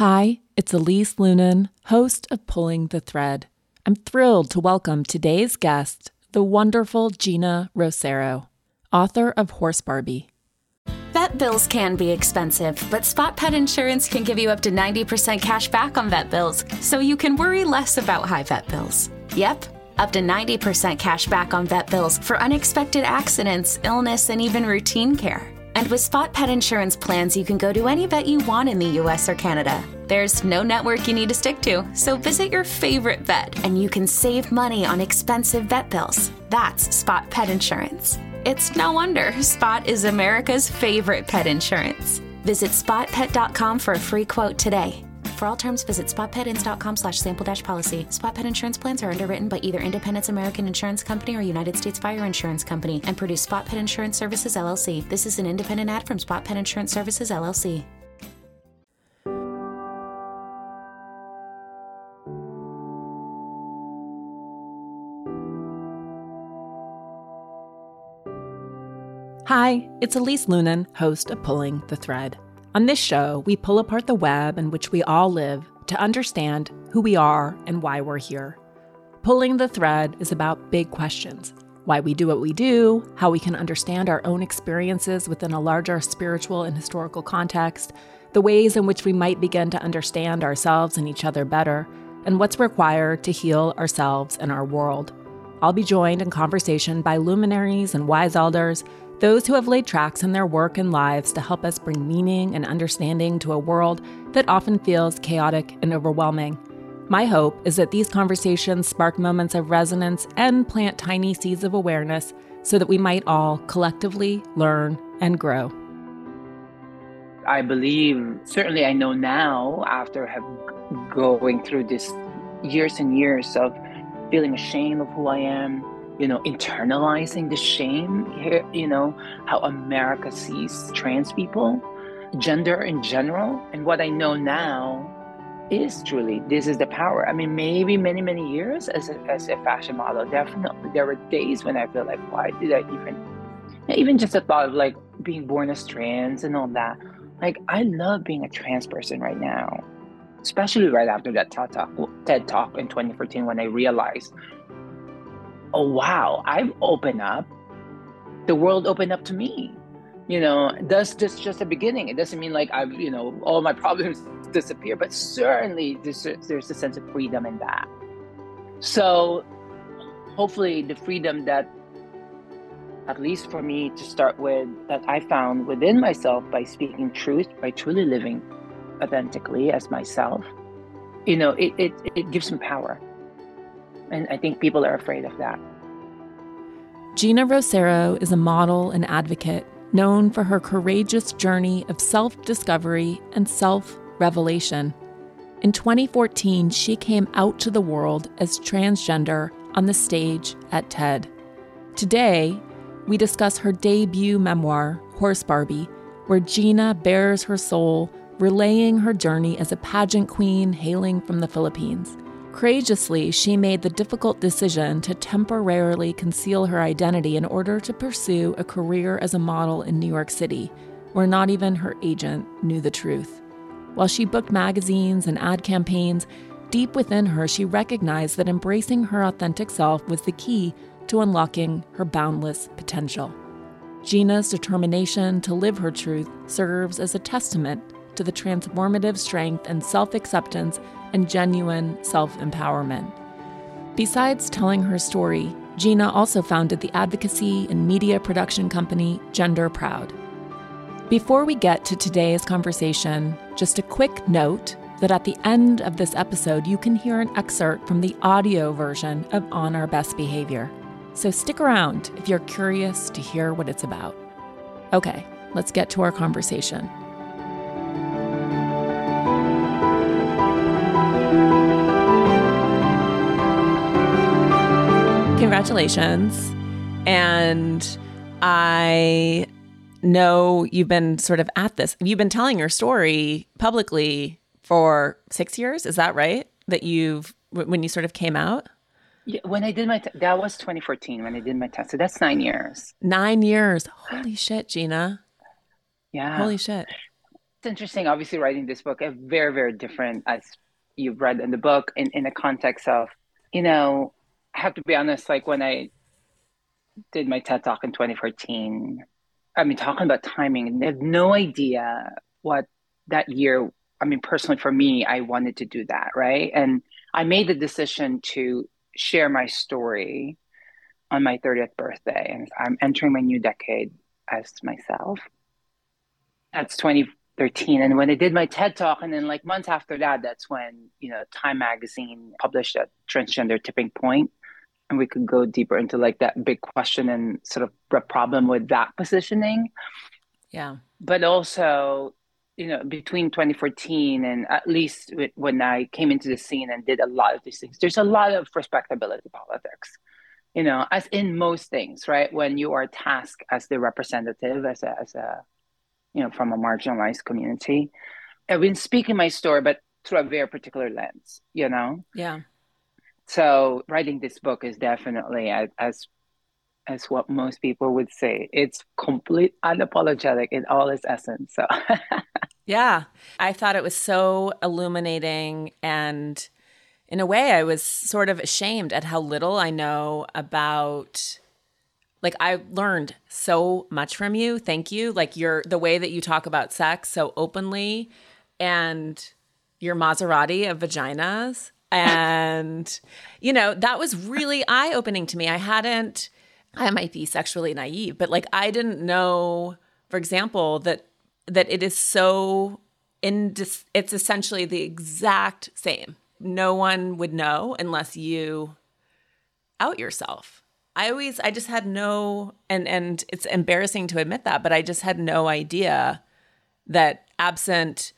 Hi, it's Elise Loehnen, host of Pulling the Thread. I'm thrilled to welcome today's guest, the wonderful Geena Rocero, author of Horse Barbie. Vet bills can be expensive, but Spot Pet Insurance can give you up to 90% cash back on vet bills, so you can worry less about high vet bills. Yep, up to 90% cash back on vet bills for unexpected accidents, illness, and even routine care. And with Spot Pet Insurance plans, you can go to any vet you want in the US or Canada. There's no network you need to stick to, so visit your favorite vet and you can save money on expensive vet bills. That's Spot Pet Insurance. It's no wonder Spot is America's favorite pet insurance. Visit spotpet.com for a free quote today. For all terms, visit spotpetins.com slash sample dash policy. Spot Pet Insurance plans are underwritten by either Independence American Insurance Company or United States Fire Insurance Company and produce Spot Pet Insurance Services, LLC. This is an independent ad from Spot Pet Insurance Services, LLC. Hi, it's Elise Loehnen, host of Pulling the Thread. On this show, we pull apart the web in which we all live to understand who we are and why we're here. Pulling the Thread is about big questions why we do what we do, how we can understand our own experiences within a larger spiritual and historical context, the ways in which we might begin to understand ourselves and each other better, and what's required to heal ourselves and our world. I'll be joined in conversation by luminaries and wise elders those who have laid tracks in their work and lives to help us bring meaning and understanding to a world that often feels chaotic and overwhelming. My hope is that these conversations spark moments of resonance and plant tiny seeds of awareness so that we might all collectively learn and grow. I believe, certainly I know now after have going through this years and years of feeling ashamed of who I am, you know, internalizing the shame here, you know, how America sees trans people, gender in general. And what I know now is truly this is the power. I mean, maybe many, many years as a, as a fashion model, definitely there were days when I feel like, why did I even, even just the thought of like being born as trans and all that. Like, I love being a trans person right now, especially right after that TED Talk, TED Talk in 2014 when I realized oh wow i've opened up. The world opened up to me you know that's just just a beginning. It doesn't mean like i've you know all my problems disappear but certainly there's, there's a sense of freedom in that. So hopefully the freedom that at least for me to start with that i found within myself by speaking truth by truly living authentically as myself you know it, it, it gives me power and I think people are afraid of that. Geena Rocero is a model and advocate known for her courageous journey of self discovery and self revelation. In 2014, she came out to the world as transgender on the stage at TED. Today, we discuss her debut memoir, Horse Barbie, where Geena bears her soul, relaying her journey as a pageant queen hailing from the Philippines. Courageously, she made the difficult decision to temporarily conceal her identity in order to pursue a career as a model in New York City, where not even her agent knew the truth. While she booked magazines and ad campaigns, deep within her, she recognized that embracing her authentic self was the key to unlocking her boundless potential. Geena's determination to live her truth serves as a testament to the transformative strength and self acceptance and genuine self empowerment. Besides telling her story, Geena also founded the advocacy and media production company Gender Proud. Before we get to today's conversation, just a quick note that at the end of this episode, you can hear an excerpt from the audio version of On Our Best Behavior. So stick around if you're curious to hear what it's about. Okay, let's get to our conversation. Congratulations. And I know you've been sort of at this. You've been telling your story publicly for six years. Is that right? That you've, when you sort of came out? Yeah, when I did my, t- that was 2014 when I did my test. So that's nine years. Nine years. Holy shit, Geena. Yeah. Holy shit. it's interesting, obviously, writing this book, a very, very different as you've read in the book in, in the context of, you know, I have to be honest, like when I did my TED talk in 2014, I mean, talking about timing, I have no idea what that year, I mean, personally for me, I wanted to do that, right? And I made the decision to share my story on my 30th birthday. And I'm entering my new decade as myself. That's 2013. And when I did my TED talk, and then like months after that, that's when, you know, Time Magazine published a transgender tipping point and we could go deeper into like that big question and sort of the problem with that positioning. Yeah. But also you know between 2014 and at least when i came into the scene and did a lot of these things there's a lot of respectability politics. You know as in most things right? When you are tasked as the representative as a as a you know from a marginalized community. I've been speaking my story but through a very particular lens you know? Yeah so writing this book is definitely as as what most people would say. It's complete unapologetic in all its essence. So Yeah. I thought it was so illuminating and in a way I was sort of ashamed at how little I know about like I learned so much from you. Thank you. Like your the way that you talk about sex so openly and your Maserati of vaginas and, you know, that was really eye opening to me. I hadn't, I might be sexually naive, but like I didn't know, for example, that that it is so indis- it's essentially the exact same. No one would know unless you out yourself. I always I just had no and and it's embarrassing to admit that, but I just had no idea that absent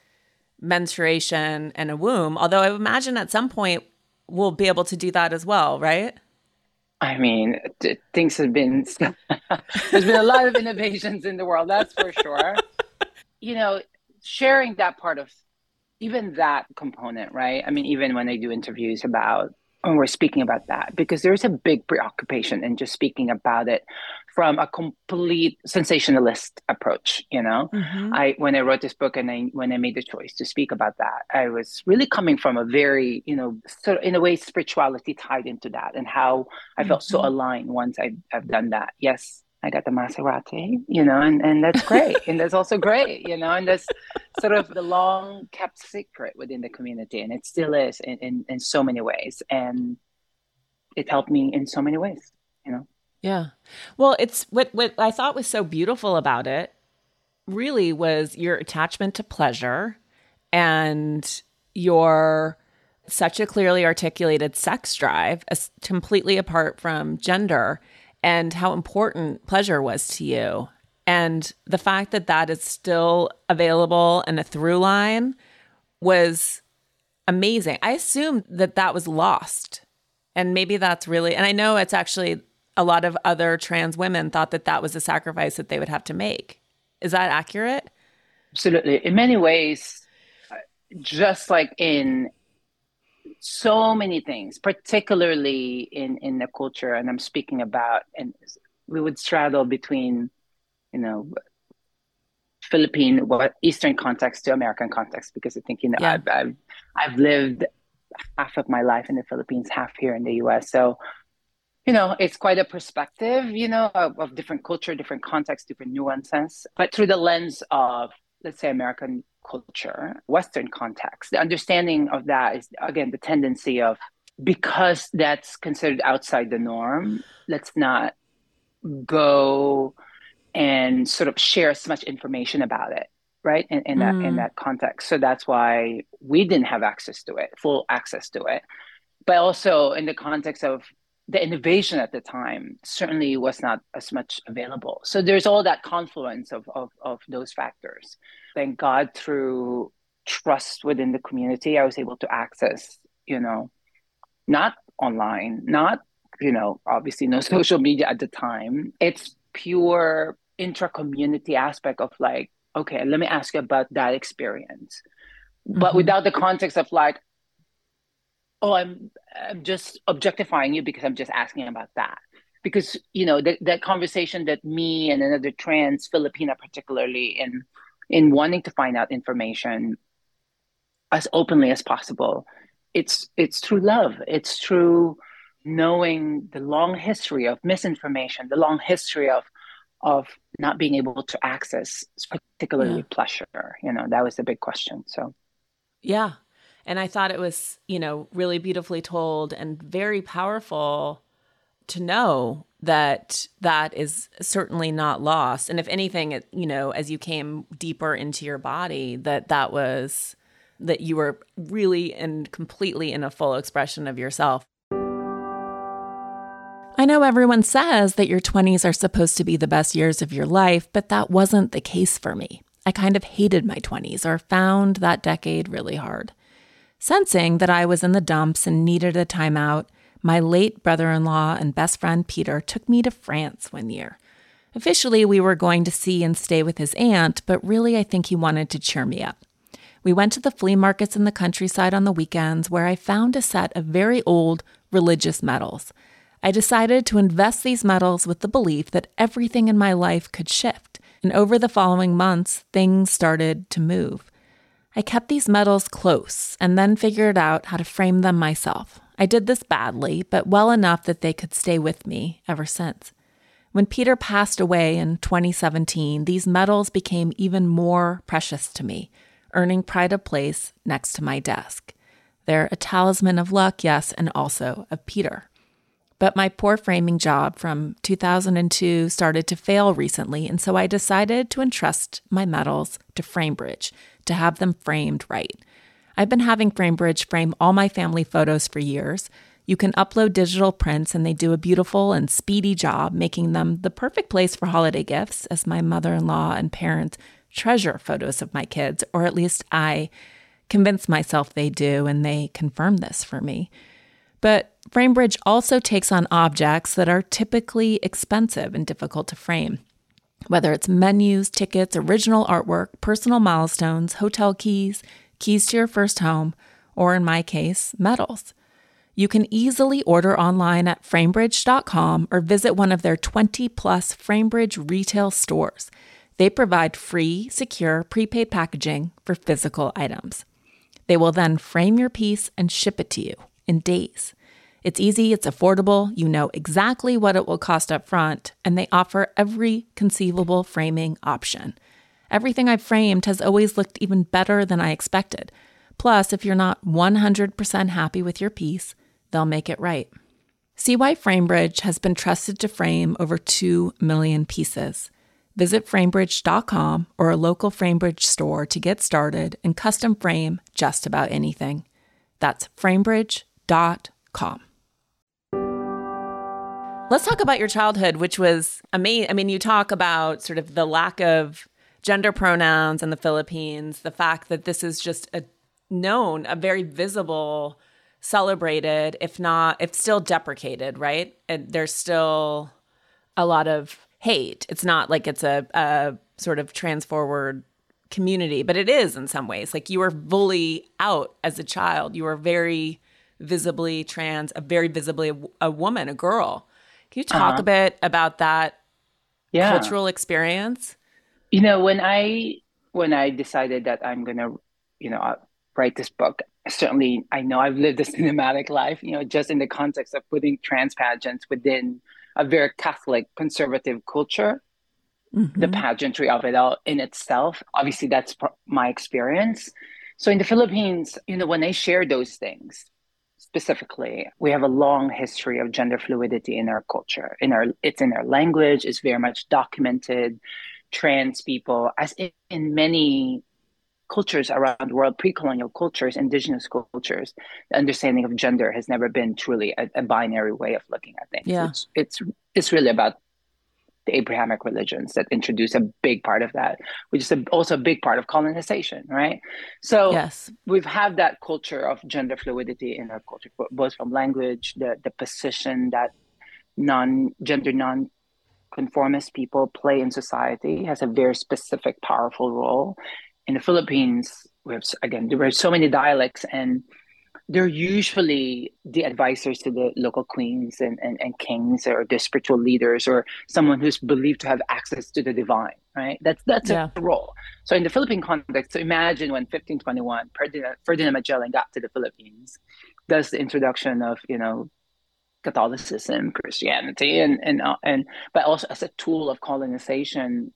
menstruation and a womb. Although I imagine at some point we'll be able to do that as well, right? I mean, th- things have been, there's been a lot of innovations in the world, that's for sure. you know, sharing that part of even that component, right? I mean, even when I do interviews about when we're speaking about that because there's a big preoccupation in just speaking about it from a complete sensationalist approach you know mm-hmm. i when i wrote this book and I, when i made the choice to speak about that i was really coming from a very you know sort of in a way spirituality tied into that and how i felt mm-hmm. so aligned once I, i've done that yes I got the Maserati, you know, and, and that's great. and that's also great, you know, and that's sort of the long kept secret within the community. And it still is in, in, in so many ways. And it helped me in so many ways, you know. Yeah. Well, it's what what I thought was so beautiful about it really was your attachment to pleasure and your such a clearly articulated sex drive as completely apart from gender and how important pleasure was to you. And the fact that that is still available and a through line was amazing. I assumed that that was lost. And maybe that's really, and I know it's actually a lot of other trans women thought that that was a sacrifice that they would have to make. Is that accurate? Absolutely. In many ways, uh, just like in so many things, particularly in in the culture, and I'm speaking about, and we would straddle between, you know, Philippine, what Eastern context to American context, because I think you know yeah. I've, I've I've lived half of my life in the Philippines, half here in the U.S. So, you know, it's quite a perspective, you know, of, of different culture, different context, different nuances, but through the lens of let's say American culture, Western context. The understanding of that is, again, the tendency of because that's considered outside the norm, let's not go and sort of share as much information about it right in, in that mm. in that context so that's why we didn't have access to it full access to it but also in the context of the innovation at the time certainly was not as much available. So there's all that confluence of, of, of those factors. Thank God through trust within the community, I was able to access, you know, not online, not, you know, obviously no social media at the time. It's pure intra-community aspect of like, okay, let me ask you about that experience. Mm-hmm. But without the context of like, oh i'm i'm just objectifying you because i'm just asking about that. Because you know that, that conversation that me and another trans filipina particularly in in wanting to find out information as openly as possible it's it's through love. It's through knowing the long history of misinformation the long history of of not being able to access particularly yeah. pleasure you know that was the big question so. Yeah and i thought it was you know really beautifully told and very powerful to know that that is certainly not lost and if anything it, you know as you came deeper into your body that that was that you were really and completely in a full expression of yourself I know everyone says that your 20s are supposed to be the best years of your life, but that wasn't the case for me. I kind of hated my 20s or found that decade really hard. Sensing that I was in the dumps and needed a timeout, my late brother in law and best friend Peter took me to France one year. Officially, we were going to see and stay with his aunt, but really, I think he wanted to cheer me up. We went to the flea markets in the countryside on the weekends where I found a set of very old religious medals. I decided to invest these medals with the belief that everything in my life could shift, and over the following months, things started to move. I kept these medals close and then figured out how to frame them myself. I did this badly, but well enough that they could stay with me ever since. When Peter passed away in 2017, these medals became even more precious to me, earning pride of place next to my desk. They're a talisman of luck, yes, and also of Peter. But my poor framing job from 2002 started to fail recently, and so I decided to entrust my medals to FrameBridge to have them framed right. I've been having FrameBridge frame all my family photos for years. You can upload digital prints, and they do a beautiful and speedy job, making them the perfect place for holiday gifts, as my mother in law and parents treasure photos of my kids, or at least I convince myself they do, and they confirm this for me. But FrameBridge also takes on objects that are typically expensive and difficult to frame. Whether it's menus, tickets, original artwork, personal milestones, hotel keys, keys to your first home, or in my case, medals. You can easily order online at framebridge.com or visit one of their 20 plus FrameBridge retail stores. They provide free, secure, prepaid packaging for physical items. They will then frame your piece and ship it to you in days. It's easy, it's affordable, you know exactly what it will cost up front, and they offer every conceivable framing option. Everything I've framed has always looked even better than I expected. Plus, if you're not 100% happy with your piece, they'll make it right. See why FrameBridge has been trusted to frame over 2 million pieces. Visit framebridge.com or a local FrameBridge store to get started and custom frame just about anything. That's framebridge.com com. Let's talk about your childhood, which was amazing. I mean, you talk about sort of the lack of gender pronouns in the Philippines, the fact that this is just a known, a very visible, celebrated, if not, if still deprecated, right? And there's still a lot of hate. It's not like it's a, a sort of trans forward community, but it is in some ways. Like you were fully out as a child. You were very visibly trans, a very visibly a, a woman, a girl. Can you talk uh-huh. a bit about that yeah. cultural experience? You know, when I when I decided that I'm gonna, you know, uh, write this book, certainly I know I've lived a cinematic life. You know, just in the context of putting trans pageants within a very Catholic conservative culture, mm-hmm. the pageantry of it all in itself. Obviously, that's my experience. So in the Philippines, you know, when I share those things, specifically, we have a long history of gender fluidity in our culture. In our, it's in our language. It's very much documented. Trans people, as in, in many cultures around the world, pre-colonial cultures, indigenous cultures, the understanding of gender has never been truly a, a binary way of looking at things. Yeah. It's, it's it's really about the Abrahamic religions that introduce a big part of that, which is a, also a big part of colonization, right? So yes. we've had that culture of gender fluidity in our culture, both from language, the, the position that non-gender non-conformist people play in society has a very specific, powerful role. In the Philippines, we have, again, there are so many dialects and they're usually the advisors to the local queens and, and, and kings or the spiritual leaders or someone who's believed to have access to the divine, right? That's that's yeah. a role. So in the Philippine context, so imagine when 1521 Ferdinand, Ferdinand Magellan got to the Philippines, does the introduction of, you know, Catholicism, Christianity, and and uh, and but also as a tool of colonization.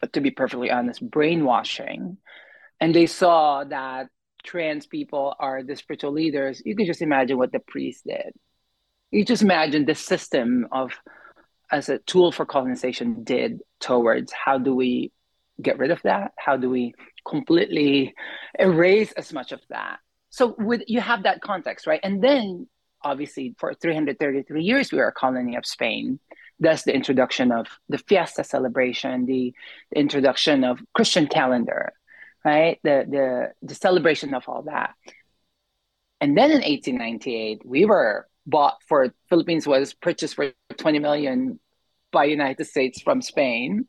But to be perfectly honest, brainwashing, and they saw that trans people are the spiritual leaders, you can just imagine what the priests did. You just imagine the system of as a tool for colonization did towards how do we get rid of that? How do we completely erase as much of that? So with you have that context, right? And then obviously for 333 years we were a colony of Spain. That's the introduction of the fiesta celebration, the, the introduction of Christian calendar, right? The, the, the celebration of all that. And then in 1898, we were bought for Philippines was purchased for 20 million by United States from Spain.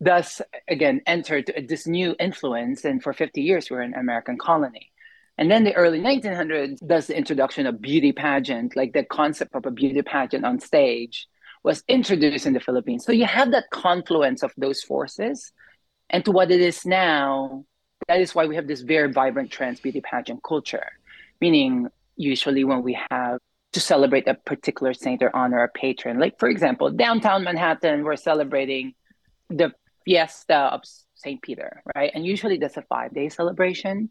Thus, again, entered this new influence, and for 50 years, we we're an American colony. And then the early 1900s does the introduction of beauty pageant, like the concept of a beauty pageant on stage was introduced in the Philippines. So you have that confluence of those forces. And to what it is now, that is why we have this very vibrant trans beauty pageant culture, meaning usually when we have to celebrate a particular saint or honor a patron, like for example, downtown Manhattan, we're celebrating the fiesta of St. Peter, right? And usually that's a five day celebration.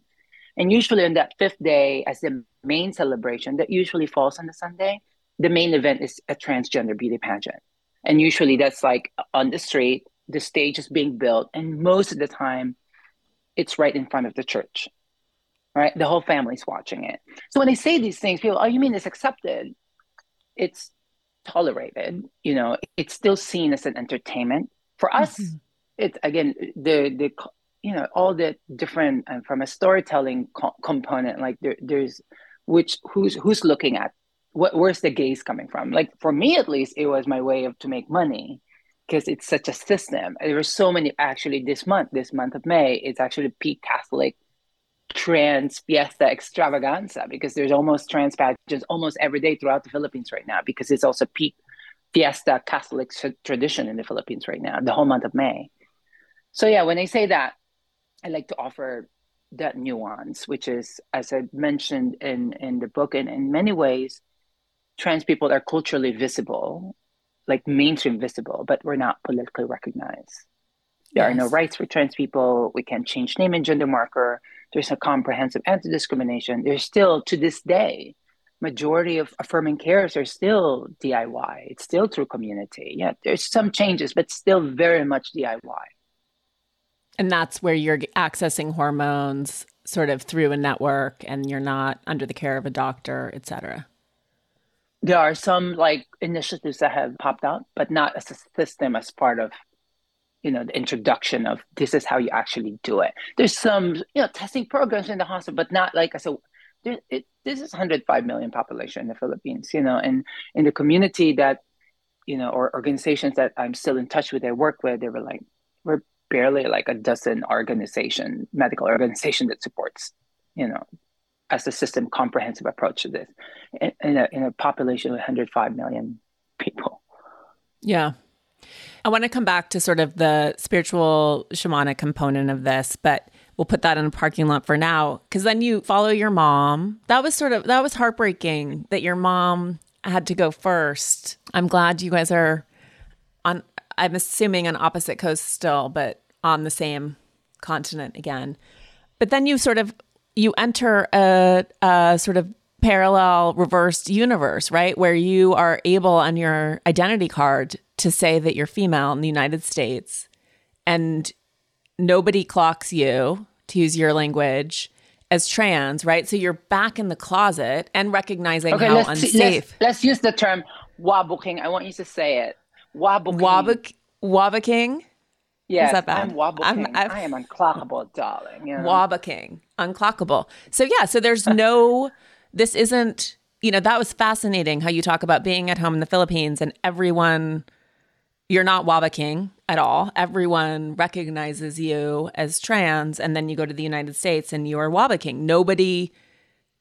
And usually on that fifth day, as the main celebration that usually falls on the Sunday, the main event is a transgender beauty pageant. And usually that's like on the street, the stage is being built, and most of the time it's right in front of the church. Right? The whole family's watching it. So when they say these things, people, oh, you mean it's accepted? It's tolerated, you know, it's still seen as an entertainment. For us, mm-hmm. it's again the the you know all the different and from a storytelling co- component like there, there's which who's who's looking at what where's the gaze coming from like for me at least it was my way of to make money because it's such a system. There were so many actually this month, this month of May, it's actually peak Catholic trans fiesta extravaganza because there's almost trans pageants almost every day throughout the Philippines right now because it's also peak fiesta Catholic tradition in the Philippines right now, the whole month of May. So yeah, when I say that, I like to offer that nuance, which is as I mentioned in in the book, and in many ways, trans people are culturally visible like mainstream visible, but we're not politically recognized. There yes. are no rights for trans people. We can't change name and gender marker. There's a comprehensive anti-discrimination. There's still to this day, majority of affirming cares are still DIY. It's still through community. Yeah, there's some changes, but still very much DIY. And that's where you're accessing hormones sort of through a network and you're not under the care of a doctor, et cetera there are some like initiatives that have popped out, but not as a system as part of you know the introduction of this is how you actually do it. There's some you know testing programs in the hospital, but not like I said. There, it, this is 105 million population in the Philippines, you know, and in the community that you know or organizations that I'm still in touch with, I work with, they were like, we're barely like a dozen organization, medical organization that supports you know as a system comprehensive approach to this in, in, a, in a population of 105 million people. Yeah. I want to come back to sort of the spiritual shamanic component of this, but we'll put that in a parking lot for now. Cause then you follow your mom. That was sort of, that was heartbreaking that your mom had to go first. I'm glad you guys are on, I'm assuming on opposite coasts still, but on the same continent again. But then you sort of you enter a, a sort of parallel reversed universe, right? Where you are able on your identity card to say that you're female in the United States and nobody clocks you, to use your language, as trans, right? So you're back in the closet and recognizing okay, how let's unsafe. let's, let's, use the term wabuking. I want you to say it. Wabuking. Wabuk- Yes, Is that bad? I'm Wobble I'm, King. i am unclockable, darling. You know? Wobble King, unclockable. So yeah, so there's no. this isn't. You know that was fascinating how you talk about being at home in the Philippines and everyone. You're not Waba King at all. Everyone recognizes you as trans, and then you go to the United States and you are Waba King. Nobody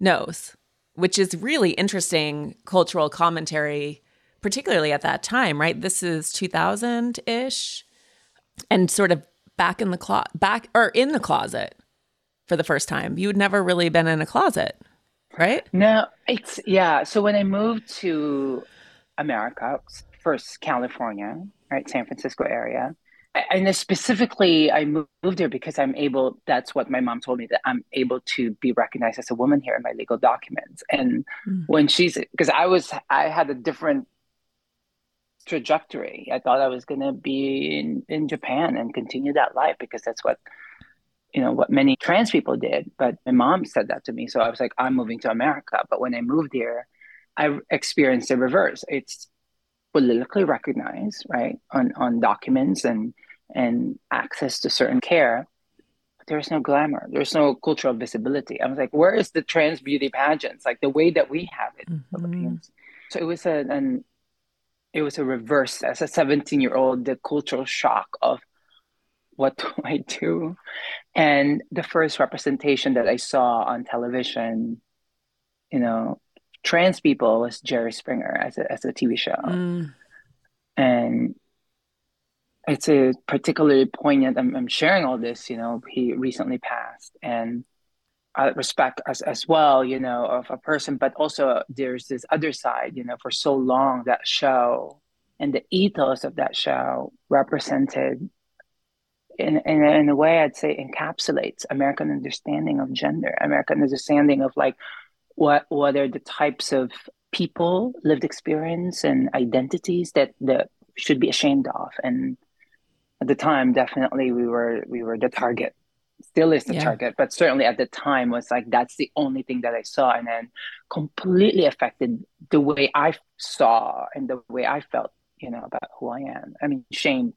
knows, which is really interesting cultural commentary, particularly at that time, right? This is 2000 ish and sort of back in the closet, back or in the closet for the first time. You had never really been in a closet, right? No, it's yeah. So when I moved to America, first California, right, San Francisco area, and specifically i moved here because i'm able that's what my mom told me that i'm able to be recognized as a woman here in my legal documents and mm. when she's because i was i had a different trajectory i thought i was going to be in, in japan and continue that life because that's what you know what many trans people did but my mom said that to me so i was like i'm moving to america but when i moved here i experienced the reverse it's politically recognized, right, on, on documents and and access to certain care, but there's no glamour. There's no cultural visibility. I was like, where is the trans beauty pageants? Like the way that we have it in mm-hmm. Philippines. So it was a, an it was a reverse as a 17 year old, the cultural shock of what do I do? And the first representation that I saw on television, you know, trans people was Jerry Springer as a as a TV show, mm. and it's a particularly poignant. I'm, I'm, sharing all this. You know, he recently passed, and I respect as as well. You know, of a person, but also there's this other side. You know, for so long that show and the ethos of that show represented in, in, in a way I'd say encapsulates American understanding of gender, American understanding of like what what are the types of people, lived experience, and identities that that should be ashamed of. And at the time, definitely we were we were the target. Still is the yeah. target, but certainly at the time was like that's the only thing that I saw, and then completely affected the way I saw and the way I felt, you know, about who I am. I mean, shame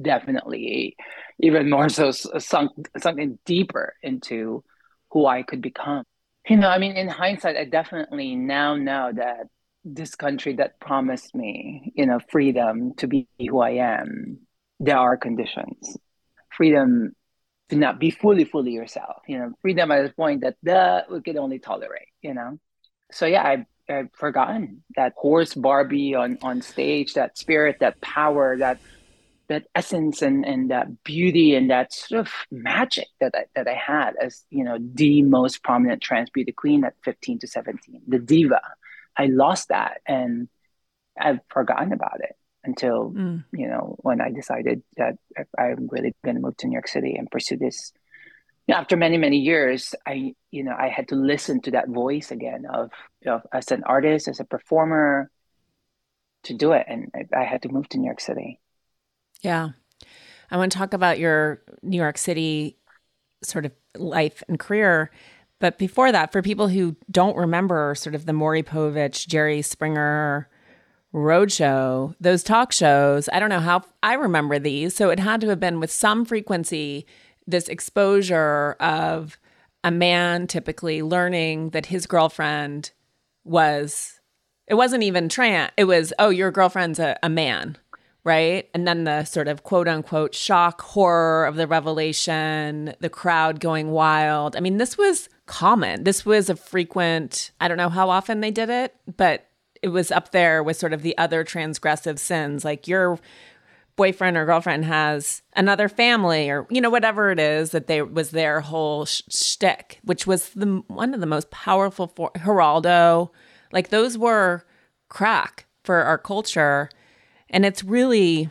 definitely even more so sunk something deeper into who I could become. You know, I mean, in hindsight, I definitely now know that this country that promised me, you know, freedom to be who I am, there are conditions. Freedom to not be fully, fully yourself. You know, freedom at a point that the we could only tolerate. You know, so yeah, I I've forgotten that horse Barbie on on stage, that spirit, that power, that that essence and, and that beauty and that sort of magic that I, that I had as you know the most prominent trans beauty queen at 15 to 17 the diva I lost that and I've forgotten about it until mm. you know when I decided that I'm really going to move to New York City and pursue this after many many years I you know I had to listen to that voice again of, of as an artist as a performer to do it and I, I had to move to New York City yeah. I want to talk about your New York City sort of life and career. But before that, for people who don't remember sort of the Maury Povich, Jerry Springer roadshow, those talk shows, I don't know how I remember these. So it had to have been with some frequency this exposure of a man typically learning that his girlfriend was, it wasn't even trans, it was, oh, your girlfriend's a, a man right? And then the sort of quote unquote shock horror of the revelation, the crowd going wild. I mean, this was common. This was a frequent, I don't know how often they did it, but it was up there with sort of the other transgressive sins. Like your boyfriend or girlfriend has another family or, you know, whatever it is that they was their whole sh- shtick, which was the one of the most powerful for Geraldo. Like those were crack for our culture and it's really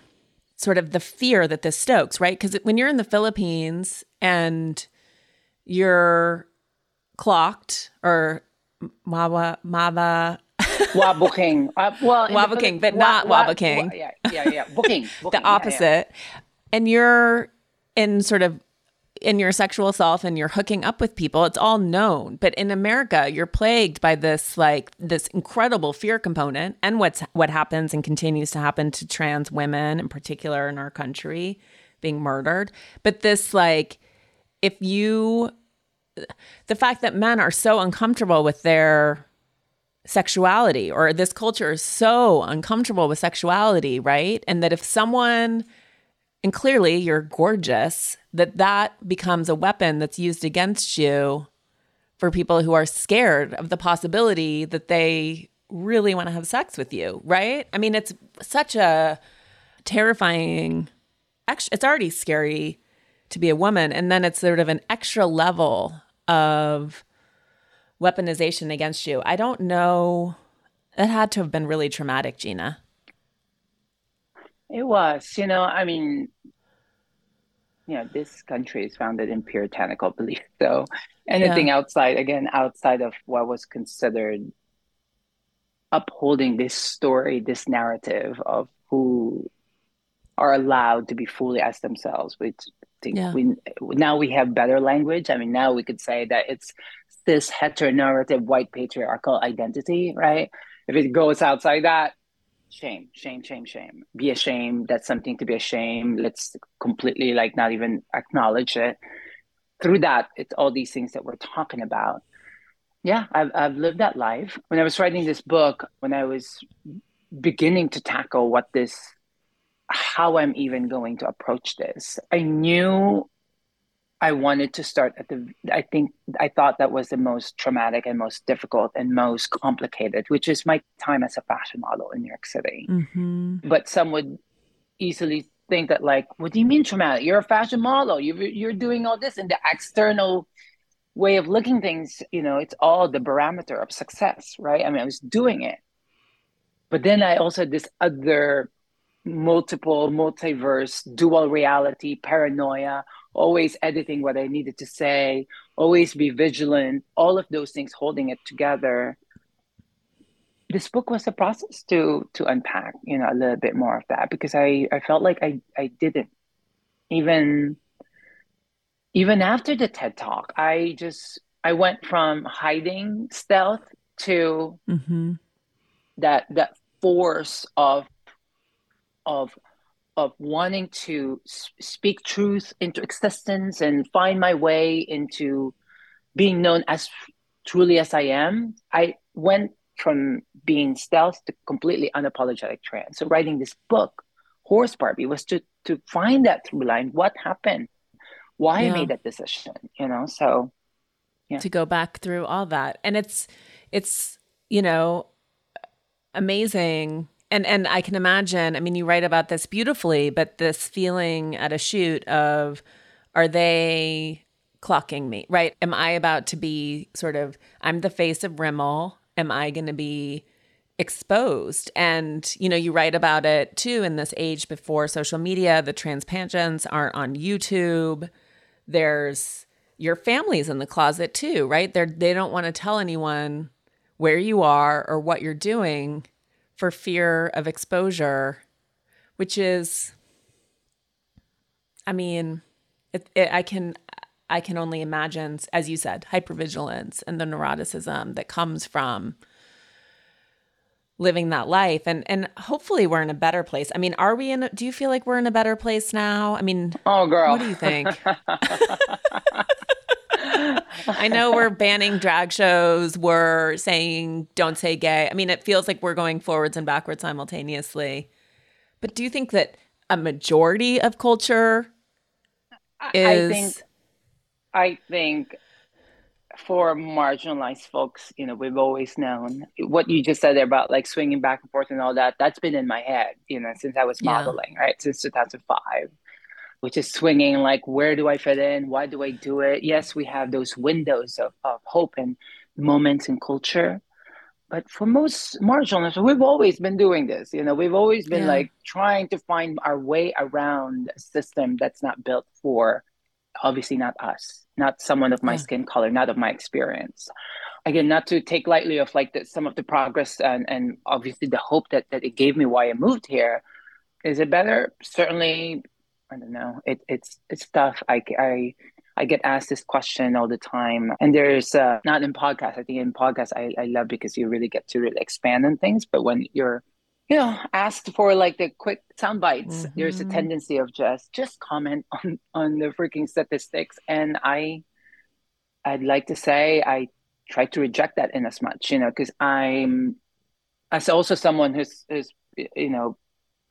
sort of the fear that this stokes, right? Because when you're in the Philippines and you're clocked or mawa, mawa mawa wabuking uh, well wabuking but not wa- wabuking yeah yeah yeah booking, booking the opposite yeah, yeah. and you're in sort of in your sexual self and you're hooking up with people, it's all known. But in America, you're plagued by this like this incredible fear component and what's what happens and continues to happen to trans women in particular in our country being murdered. But this like if you the fact that men are so uncomfortable with their sexuality or this culture is so uncomfortable with sexuality, right? And that if someone and clearly you're gorgeous, that that becomes a weapon that's used against you for people who are scared of the possibility that they really want to have sex with you, right? I mean, it's such a terrifying it's already scary to be a woman and then it's sort of an extra level of weaponization against you. I don't know it had to have been really traumatic, Geena. It was, you know, I mean, you know, this country is founded in puritanical belief. So anything yeah. outside, again, outside of what was considered upholding this story, this narrative of who are allowed to be fully as themselves, which I think yeah. we now we have better language. I mean, now we could say that it's this heteronormative white patriarchal identity, right? If it goes outside that, shame, shame, shame, shame. Be ashamed. That's something to be ashamed. Let's completely like not even acknowledge it. Through that, it's all these things that we're talking about. Yeah, I've I've lived that life. When I was writing this book, when I was beginning to tackle what this how I'm even going to approach this. I knew I wanted to start at the, I think, I thought that was the most traumatic and most difficult and most complicated, which is my time as a fashion model in New York City. Mm-hmm. But some would easily think that, like, what do you mean traumatic? You're a fashion model. You're, you're doing all this. And the external way of looking things, you know, it's all the barometer of success, right? I mean, I was doing it. But then I also had this other multiple multiverse dual reality paranoia always editing what i needed to say always be vigilant all of those things holding it together this book was a process to to unpack you know a little bit more of that because i i felt like i i didn't even even after the ted talk i just i went from hiding stealth to mm-hmm. that that force of of of wanting to speak truth into existence and find my way into being known as truly as I am, I went from being stealth to completely unapologetic trans. So writing this book, Horse Barbie, was to to find that through line. What happened? Why yeah. I made that decision, you know? So yeah. To go back through all that. And it's it's, you know, amazing and and I can imagine, I mean you write about this beautifully, but this feeling at a shoot of are they clocking me, right? Am I about to be sort of I'm the face of Rimmel? Am I going to be exposed? And you know, you write about it too in this age before social media, the trans pageants aren't on YouTube. There's your family's in the closet too, right? They're they don't want to tell anyone where you are or what you're doing for fear of exposure, which is, I mean, it, it, I can I can only imagine, as you said, hypervigilance and the neuroticism that comes from living that life. And and hopefully we're in a better place. I mean are we in a, do you feel like we're in a better place now? I mean oh girl. what do you think I know we're banning drag shows. We're saying don't say gay. I mean, it feels like we're going forwards and backwards simultaneously. But do you think that a majority of culture is? I think. I think for marginalized folks, you know, we've always known what you just said there about like swinging back and forth and all that. That's been in my head, you know, since I was modeling, yeah. right? Since 2005 which is swinging like where do i fit in? Why do i do it? Yes we have those windows of, of hope and moments in culture but for most marginalized we've always been doing this you know? We've always been yeah. like trying to find our way around a system that's not built for obviously not us not someone of my yeah. skin color not of my experience. Again not to take lightly of like the, some of the progress and, and obviously the hope that, that it gave me why i moved here. Is it better? Certainly I don't know. It, it's it's tough. I, I I get asked this question all the time, and there's uh, not in podcast. I think in podcast I, I love because you really get to really expand on things. But when you're you know asked for like the quick sound bites, mm-hmm. there's a mm-hmm. tendency of just just comment on on the freaking statistics, and I I'd like to say I try to reject that in as much you know because I'm as also someone who's who's you know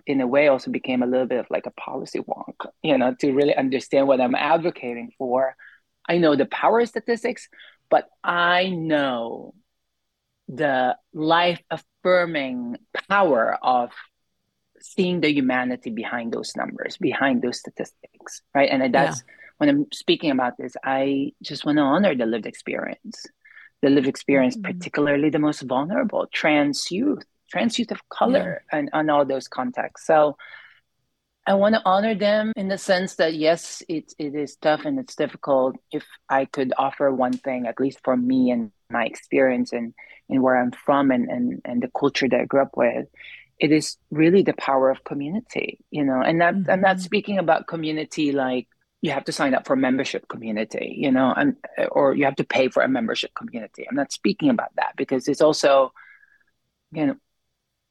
in a way also became a little bit of like a policy wonk, you know, to really understand what I'm advocating for. I know the power statistics, but I know the life affirming power of seeing the humanity behind those numbers, behind those statistics, right? And that's yeah. when I'm speaking about this, I just want to honor the lived experience, the lived experience, mm-hmm. particularly the most vulnerable, trans youth, trans youth of color, yeah. and on all those contexts. So I want to honor them in the sense that yes, it it is tough and it's difficult. If I could offer one thing, at least for me and my experience and and where I'm from and and and the culture that I grew up with, it is really the power of community. You know, and that mm-hmm. I'm not speaking about community like you have to sign up for a membership community, you know, and or you have to pay for a membership community. I'm not speaking about that because it's also, you know,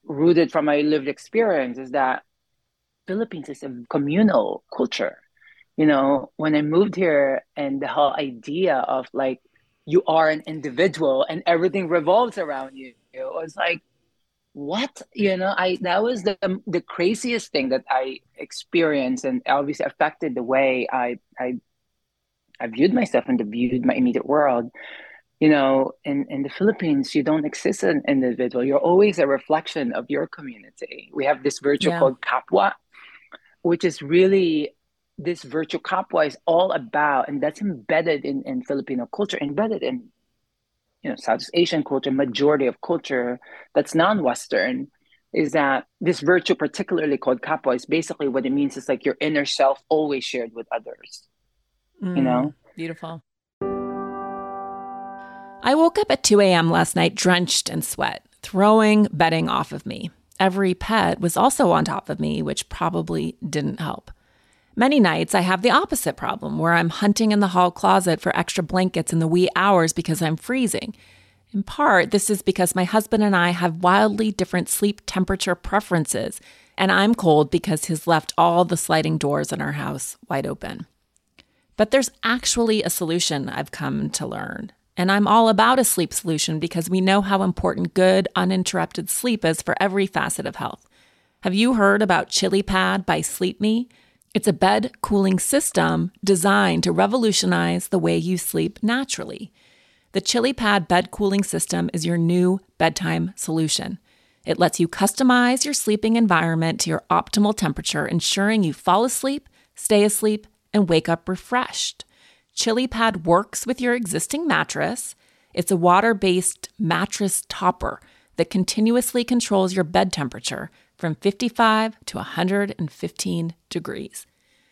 rooted from my lived experience is that Philippines is a communal culture. You know, when I moved here and the whole idea of like you are an individual and everything revolves around you, it was like, what? You know, I that was the um, the craziest thing that I experienced and obviously affected the way I I I viewed myself and the viewed my immediate world you know, in, in the Philippines, you don't exist as an individual. You're always a reflection of your community. We have this virtue yeah. called kapwa, which is really this virtue kapwa is all about, and that's embedded in, in Filipino culture, embedded in you know Southeast Asian culture, majority of culture that's non-Western, is that this virtue, particularly called kapwa, is basically what it means is like your inner self always shared with others. Mm, you know? Beautiful. I woke up at 2 a.m. last night drenched in sweat, throwing bedding off of me. Every pet was also on top of me, which probably didn't help. Many nights I have the opposite problem where I'm hunting in the hall closet for extra blankets in the wee hours because I'm freezing. In part, this is because my husband and I have wildly different sleep temperature preferences, and I'm cold because he's left all the sliding doors in our house wide open. But there's actually a solution I've come to learn. And I'm all about a sleep solution because we know how important good, uninterrupted sleep is for every facet of health. Have you heard about ChiliPad by SleepMe? It's a bed cooling system designed to revolutionize the way you sleep naturally. The ChiliPad bed cooling system is your new bedtime solution. It lets you customize your sleeping environment to your optimal temperature, ensuring you fall asleep, stay asleep, and wake up refreshed. ChiliPad works with your existing mattress. It's a water based mattress topper that continuously controls your bed temperature from 55 to 115 degrees.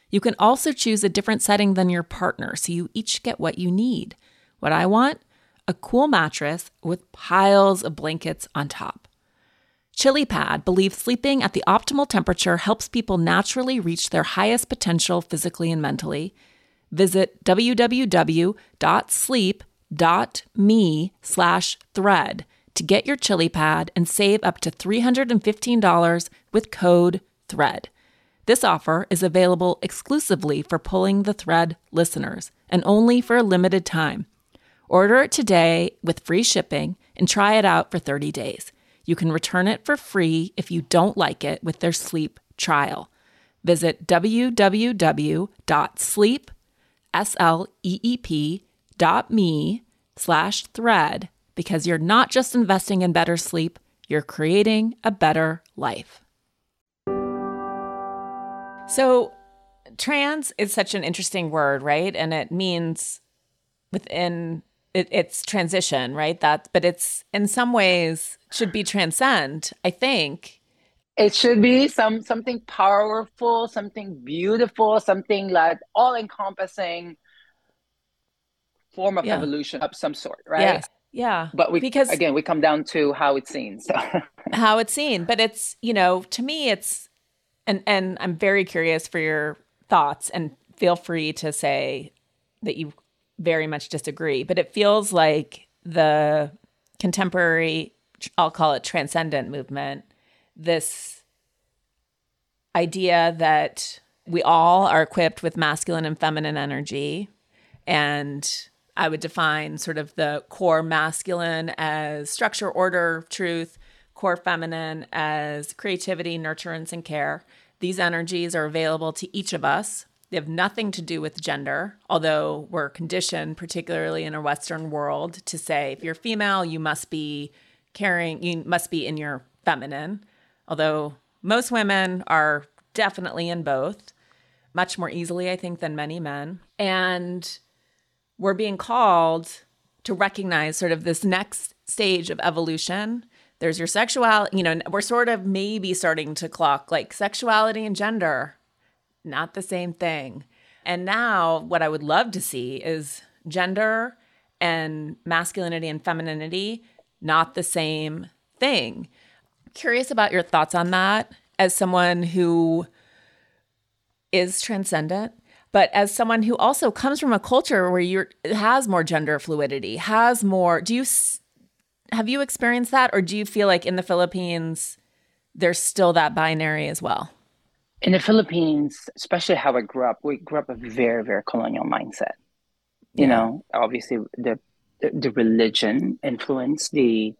You can also choose a different setting than your partner so you each get what you need. What I want? A cool mattress with piles of blankets on top. ChiliPad believes sleeping at the optimal temperature helps people naturally reach their highest potential physically and mentally visit www.sleep.me slash thread to get your ChiliPad and save up to $315 with code THREAD. This offer is available exclusively for Pulling the Thread listeners and only for a limited time. Order it today with free shipping and try it out for 30 days. You can return it for free if you don't like it with their sleep trial. Visit www.sleep.me S-L-E-E-P dot me slash thread because you're not just investing in better sleep, you're creating a better life. So, trans is such an interesting word, right? And it means within it, it's transition, right? That, but it's in some ways should be transcend. I think it should be some something powerful something beautiful something like all encompassing form of yeah. evolution of some sort right yes. yeah but we because again we come down to how it's seen so how it's seen but it's you know to me it's and and i'm very curious for your thoughts and feel free to say that you very much disagree but it feels like the contemporary i'll call it transcendent movement this idea that we all are equipped with masculine and feminine energy. And I would define sort of the core masculine as structure, order, truth, core feminine as creativity, nurturance, and care. These energies are available to each of us They have nothing to do with gender, although we're conditioned, particularly in a Western world, to say if you're female, you must be caring, you must be in your feminine. Although most women are definitely in both, much more easily, I think, than many men. And we're being called to recognize sort of this next stage of evolution. There's your sexuality, you know, we're sort of maybe starting to clock like sexuality and gender not the same thing. And now, what I would love to see is gender and masculinity and femininity not the same thing. Curious about your thoughts on that as someone who is transcendent, but as someone who also comes from a culture where you has more gender fluidity, has more. Do you have you experienced that, or do you feel like in the Philippines there's still that binary as well? in the Philippines, especially how I grew up, we grew up a very, very colonial mindset. You yeah. know, obviously the the religion influence, the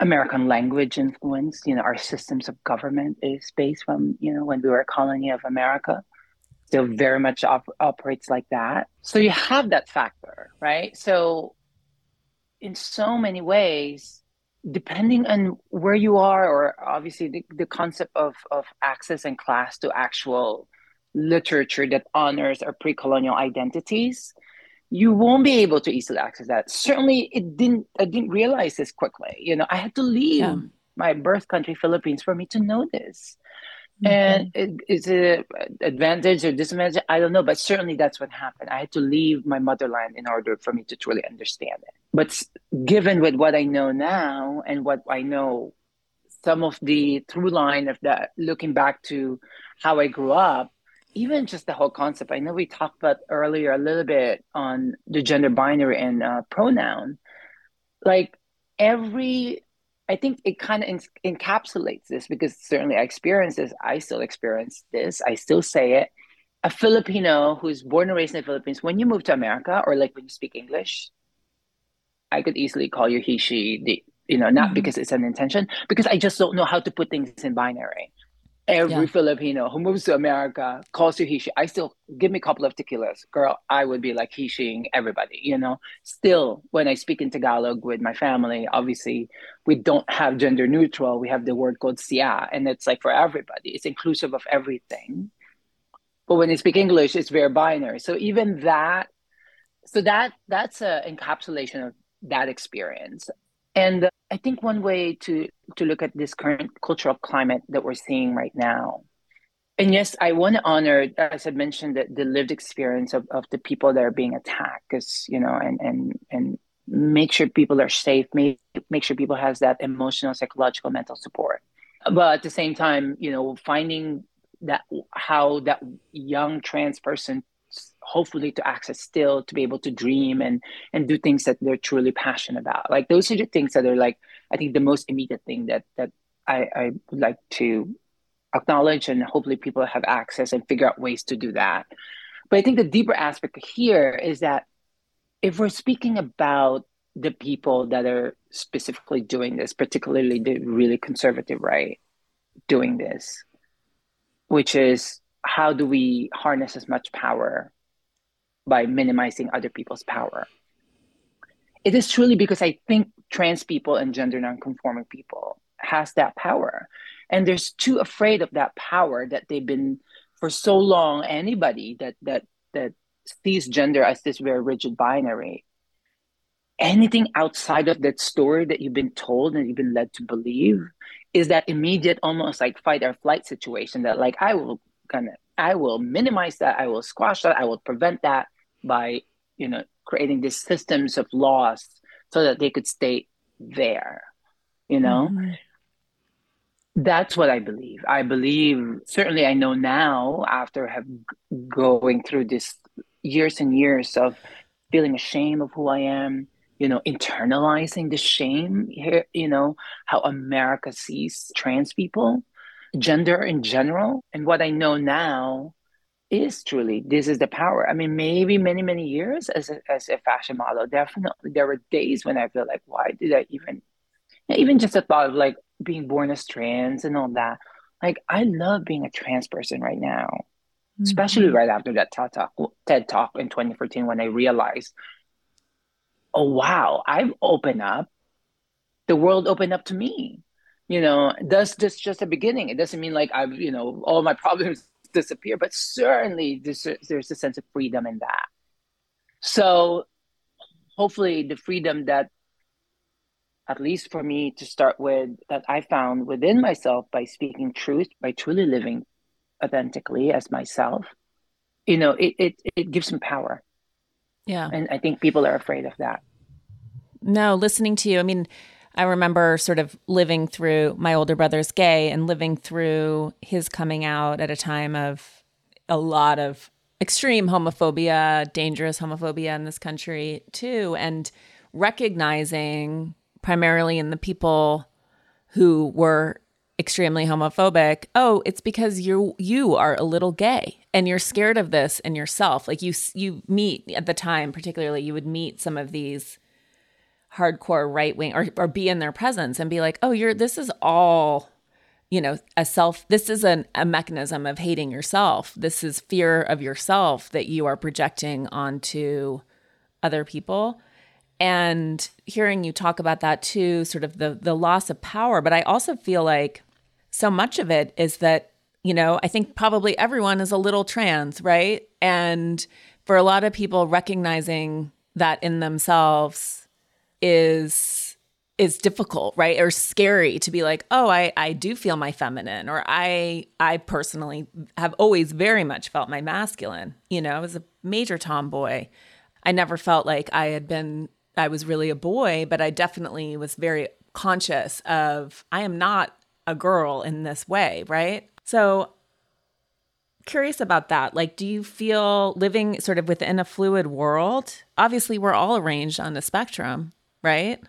American language influence. You know, our systems of government is based from you know when we were a colony of America. Still very much op- operates like that. So you have that factor, right? So in so many ways, depending on where you are or obviously the, the concept of, of access and class to actual literature that honors our pre-colonial identities you won't be able to easily access that certainly it didn't i didn't realize this quickly you know i had to leave yeah. my birth country philippines for me to know this Mm-hmm. And it, is it advantage or disadvantage? I don't know, but certainly that's what happened. I had to leave my motherland in order for me to truly understand it. But given with what I know now and what I know, some of the through line of that, looking back to how I grew up, even just the whole concept. I know we talked about earlier a little bit on the gender binary and uh, pronoun. Like every I think it kind of encapsulates this because certainly I experience this. I still experience this. I still say it. A Filipino who's born and raised in the Philippines, when you move to America or like when you speak English, I could easily call you he, she, the, you know, not mm-hmm. because it's an intention, because I just don't know how to put things in binary every yeah. Filipino who moves to America calls you Hishi. I still give me a couple of tequilas, girl. I would be like he, everybody, you know. Still, when I speak in Tagalog with my family, obviously we don't have gender neutral. We have the word called siya, and it's like for everybody. It's inclusive of everything. But when you speak English, it's very binary. So even that, so that that's an encapsulation of that experience. And I think one way to to look at this current cultural climate that we're seeing right now, and yes, I want to honor, as I mentioned, the, the lived experience of, of the people that are being attacked, because you know, and and and make sure people are safe, make make sure people has that emotional, psychological, mental support. But at the same time, you know, finding that how that young trans person hopefully to access still to be able to dream and and do things that they're truly passionate about. Like those are the things that are like i think the most immediate thing that that i i would like to acknowledge and hopefully people have access and figure out ways to do that. But i think the deeper aspect here is that if we're speaking about the people that are specifically doing this particularly the really conservative right doing this which is how do we harness as much power by minimizing other people's power. It is truly because I think trans people and gender nonconforming people has that power. And they're too afraid of that power that they've been for so long, anybody that that that sees gender as this very rigid binary. Anything outside of that story that you've been told and you've been led to believe is that immediate almost like fight or flight situation that like I will kind of I will minimize that, I will squash that, I will prevent that by you know creating these systems of laws so that they could stay there you know? Mm-hmm. that's what i believe. I believe certainly i know now after have going through this years and years of feeling ashamed of who i am you know internalizing the shame here you know how america sees trans people gender in general and what i know now is truly this is the power. I mean, maybe many many years as a, as a fashion model, definitely there were days when I feel like, why did I even, even just the thought of like being born as trans and all that. Like I love being a trans person right now. mm-hmm. especially right after that TED talk, TED talk in 2014 when I realized, oh wow, I've opened up. The world opened up to me. You know, does this just a beginning? It doesn't mean like I've you know all my problems disappear, but certainly there's a, there's a sense of freedom in that. So hopefully the freedom that at least for me to start with that i found within myself by speaking truth by truly living authentically as myself you know it it, it gives some power yeah and i think people are afraid of that no listening to you i mean i remember sort of living through my older brother's gay and living through his coming out at a time of a lot of extreme homophobia dangerous homophobia in this country too and recognizing primarily in the people who were extremely homophobic oh it's because you you are a little gay and you're scared of this in yourself. Like you you meet at the time particularly you would meet some of these hardcore right wing or, or be in their presence and be like oh you're this is all you know a self this is an, a mechanism of hating yourself. This is fear of yourself that you are projecting onto other people. And hearing you talk about that too sort of the the loss of power but i also feel like so much of it is that you know i think probably everyone is a little trans right? And for a lot of people recognizing that in themselves is is difficult right or scary to be like oh i i do feel my feminine or i i personally have always very much felt my masculine you know i was a major tomboy i never felt like i had been I was really a boy, but I definitely was very conscious of I am not a girl in this way, right? So curious about that. Like, do you feel living sort of within a fluid world? Obviously, we're all arranged on the spectrum, right?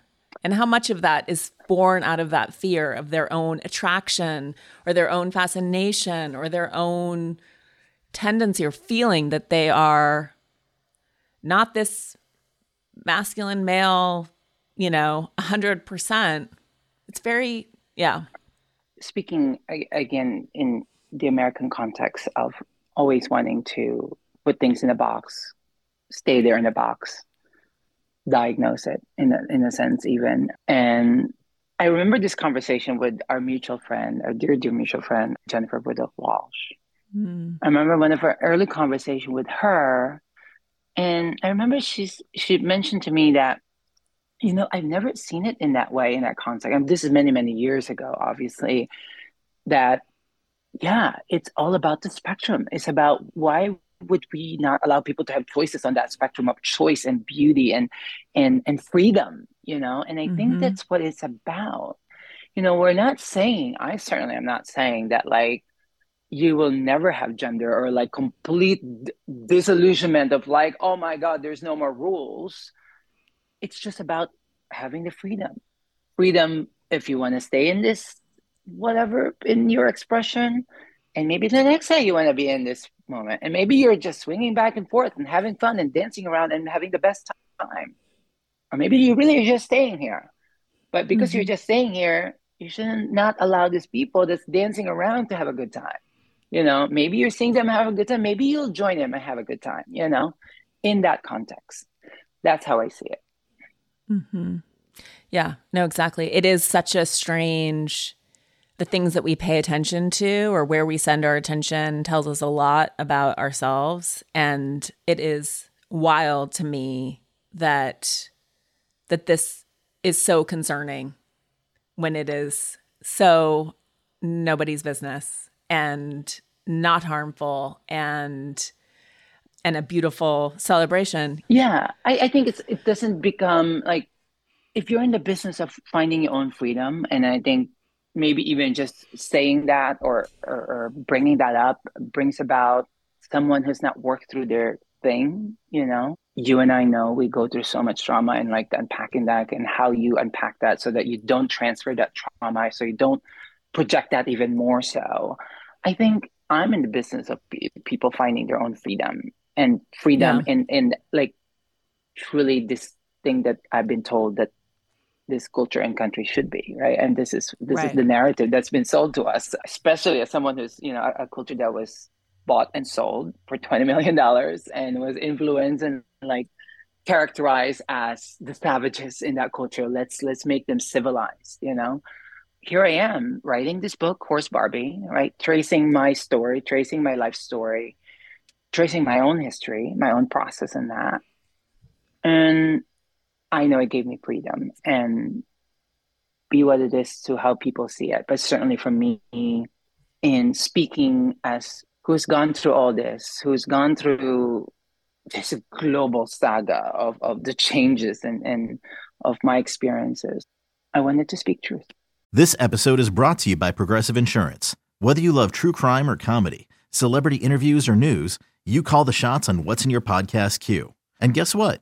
And how much of that is born out of that fear of their own attraction or their own fascination or their own tendency or feeling that they are not this masculine male, you know, 100%. It's very, yeah. Speaking again in the American context of always wanting to put things in a box, stay there in a box, diagnose it in a, in a sense, even. And I remember this conversation with our mutual friend, our dear, dear mutual friend, Jennifer Rudolph Walsh. Mm. I remember one of our early conversation with her and I remember she's she mentioned to me that, you know, I've never seen it in that way in that context. I mean, this is many, many years ago, obviously, that yeah, it's all about the spectrum. It's about why would we not allow people to have choices on that spectrum of choice and beauty and and and freedom, you know? And I mm-hmm. think that's what it's about. You know, we're not saying, I certainly am not saying that like you will never have gender or like complete disillusionment of like oh my god there's no more rules it's just about having the freedom freedom if you want to stay in this whatever in your expression and maybe the next day you want to be in this moment. And maybe you're just swinging back and forth and having fun and dancing around and having the best time. Or maybe you really are just staying here. But because mm-hmm. you're just staying here you should not not allow these people that's dancing around to have a good time. You know maybe you're seeing them have a good time. Maybe you'll join them and have a good time you know in that context. That's how i see it. Mm-hmm. yeah no exactly. It is such a strange the things that we pay attention to or where we send our attention tells us a lot about ourselves and it is wild to me that that this is so concerning when it is so nobody's business and not harmful and and a beautiful celebration. Yeah, I, I think it's it doesn't become like if you're in the business of finding your own freedom, and I think maybe even just saying that or, or, or bringing that up brings about someone who's not worked through their thing. You know, you and I know we go through so much trauma and like unpacking that and how you unpack that so that you don't transfer that trauma, so you don't project that even more so. I think I'm in the business of people finding their own freedom and freedom yeah. and and like truly this thing that I've been told that this culture and country should be right and this is this right. is the narrative that's been sold to us especially as someone who's you know a, a culture that was bought and sold for $20 million and was influenced and like characterized as the savages in that culture. Let's let's make them civilized, you know. Here I am writing this book, Horse Barbie, right? Tracing my story, tracing my life story, tracing my own history, my own process in that. And I know it gave me freedom and be what it is to how people see it. But certainly for me, in speaking as who's gone through all this, who's gone through this global saga of, of the changes and, and of my experiences, I wanted to speak truth. This episode is brought to you by Progressive Insurance. Whether you love true crime or comedy, celebrity interviews or news, you call the shots on what's in your podcast queue. And guess what?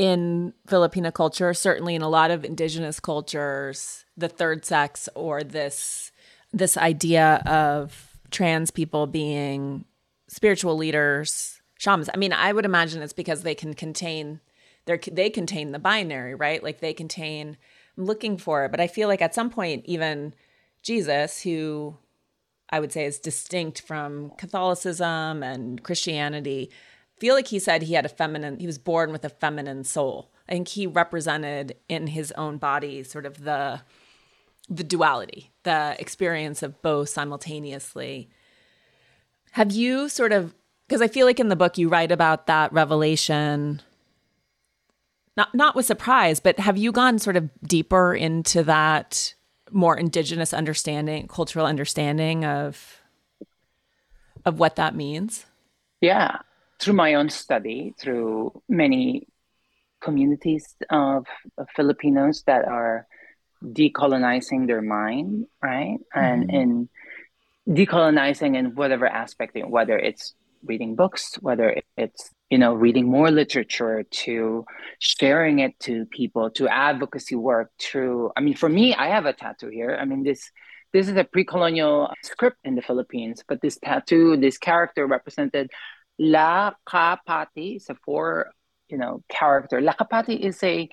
in Filipino culture, certainly in a lot of indigenous cultures, the third sex or this this idea of trans people being spiritual leaders, shamans. I mean, I would imagine it's because they can contain they they contain the binary, right? Like they contain I'm looking for it, but I feel like at some point even Jesus who I would say is distinct from Catholicism and Christianity, feel like he said he had a feminine he was born with a feminine soul. I think he represented in his own body sort of the the duality, the experience of both simultaneously. Have you sort of because I feel like in the book you write about that revelation not not with surprise, but have you gone sort of deeper into that more indigenous understanding, cultural understanding of of what that means? Yeah, through my own study, through many communities of, of Filipinos that are decolonizing their mind, right? And mm-hmm. in decolonizing in whatever aspect, whether it's reading books, whether it's you know reading more literature, to sharing it to people, to advocacy work, to I mean, for me, I have a tattoo here. I mean, this this is a pre-colonial script in the Philippines, but this tattoo, this character represented La Kapati. is a four, you know, character. Lakapati is a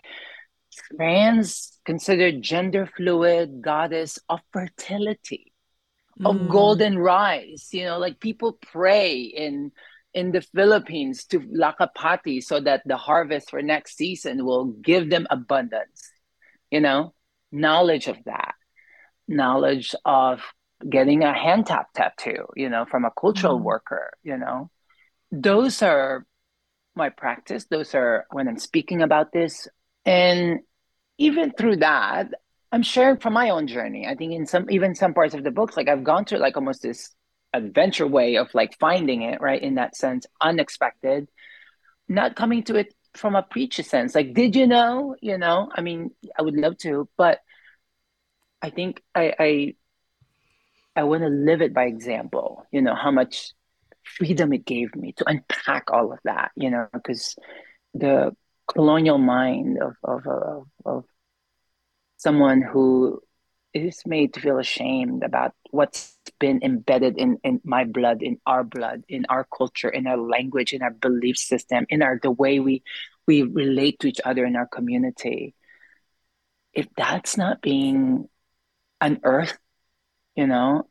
trans considered gender fluid goddess of fertility of mm. golden rice you know like people pray in in the philippines to lakapati so that the harvest for next season will give them abundance you know knowledge of that knowledge of getting a hand tap tattoo you know from a cultural mm. worker you know those are my practice those are when i'm speaking about this and even through that, I'm sharing from my own journey. I think in some even some parts of the books, like I've gone through like almost this adventure way of like finding it, right? In that sense, unexpected, not coming to it from a preacher sense. Like, did you know? You know, I mean, I would love to, but I think I I, I want to live it by example. You know, how much freedom it gave me to unpack all of that. You know, because the colonial mind of of, of, of someone who is made to feel ashamed about what's been embedded in, in my blood, in our blood, in our culture, in our language, in our belief system, in our the way we we relate to each other in our community. If that's not being unearthed, you know,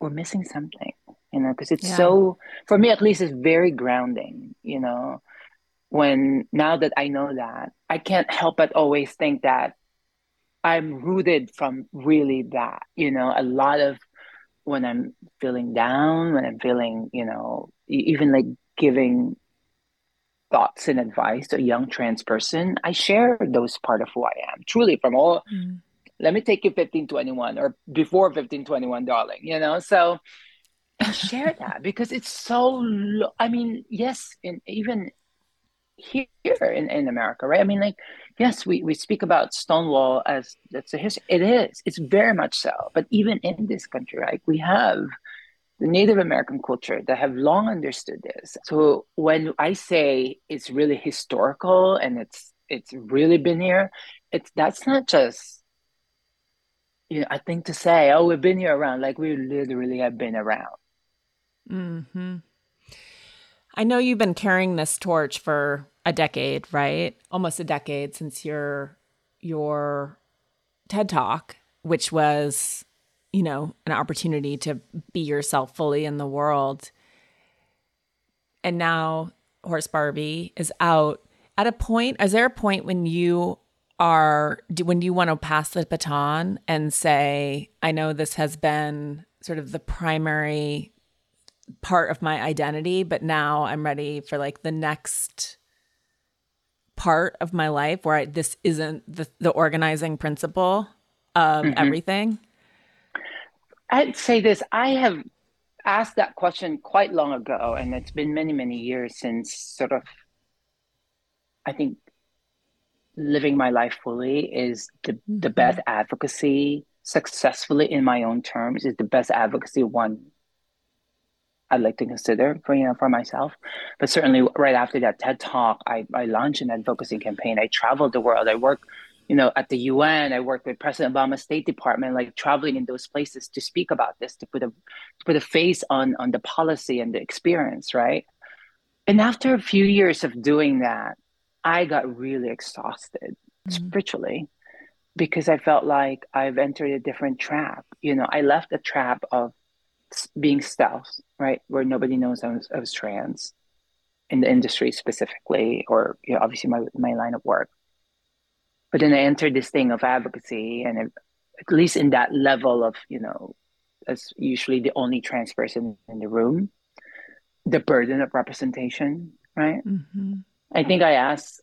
we're missing something, you know, because it's yeah. so for me at least it's very grounding, you know when now that I know that, I can't help but always think that I'm rooted from really that, you know, a lot of when I'm feeling down, when I'm feeling, you know, even like giving thoughts and advice to a young trans person, I share those part of who I am. Truly from all mm. let me take you 1521 or before 1521, darling, you know? So I share that because it's so lo- I mean, yes, and even here in, in America, right? I mean, like, yes, we, we speak about Stonewall as that's a history. It is. It's very much so. But even in this country, right, we have the Native American culture that have long understood this. So when I say it's really historical and it's it's really been here, it's that's not just you know, I think to say, oh, we've been here around, like we literally have been around. Hmm. I know you've been carrying this torch for a decade, right? Almost a decade since your your TED Talk, which was, you know, an opportunity to be yourself fully in the world. And now Horse Barbie is out. At a point, is there a point when you are when you want to pass the baton and say, I know this has been sort of the primary part of my identity, but now I'm ready for like the next part of my life where I, this isn't the, the organizing principle of mm-hmm. everything? I'd say this I have asked that question quite long ago, and it's been many, many years since sort of, I think, living my life fully is the, mm-hmm. the best advocacy successfully in my own terms is the best advocacy one I'd like to consider for you know for myself. But certainly right after that TED talk, I, I launched an advocacy campaign. I traveled the world. I worked, you know, at the UN. I worked with President Obama's State Department, like traveling in those places to speak about this, to put a to put a face on on the policy and the experience, right? And after a few years of doing that, I got really exhausted mm-hmm. spiritually because I felt like I've entered a different trap. You know, I left the trap of being stealth, right, where nobody knows I was, I was trans in the industry specifically, or you know, obviously my my line of work. But then I entered this thing of advocacy, and it, at least in that level of you know, as usually the only trans person in the room, the burden of representation, right? Mm-hmm. I think I asked.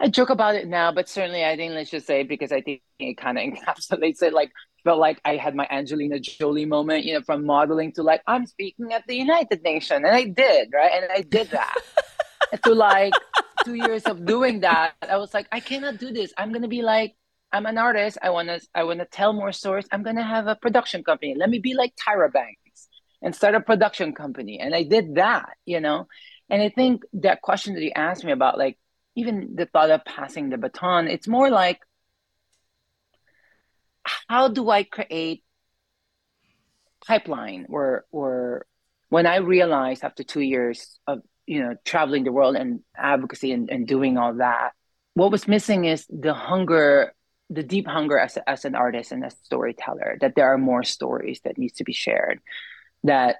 I joke about it now, but certainly I think let's just say because I think it kind of encapsulates it. Like felt like I had my Angelina Jolie moment, you know, from modeling to like, I'm speaking at the United Nations. And I did, right? And I did that. to like two years of doing that, I was like, I cannot do this. I'm gonna be like, I'm an artist. I wanna I wanna tell more stories. I'm gonna have a production company. Let me be like Tyra Banks and start a production company. And I did that, you know. And I think that question that you asked me about, like, even the thought of passing the baton, it's more like how do I create pipeline or or when I realized after two years of you know traveling the world and advocacy and, and doing all that, what was missing is the hunger, the deep hunger as, as an artist and a storyteller, that there are more stories that needs to be shared, that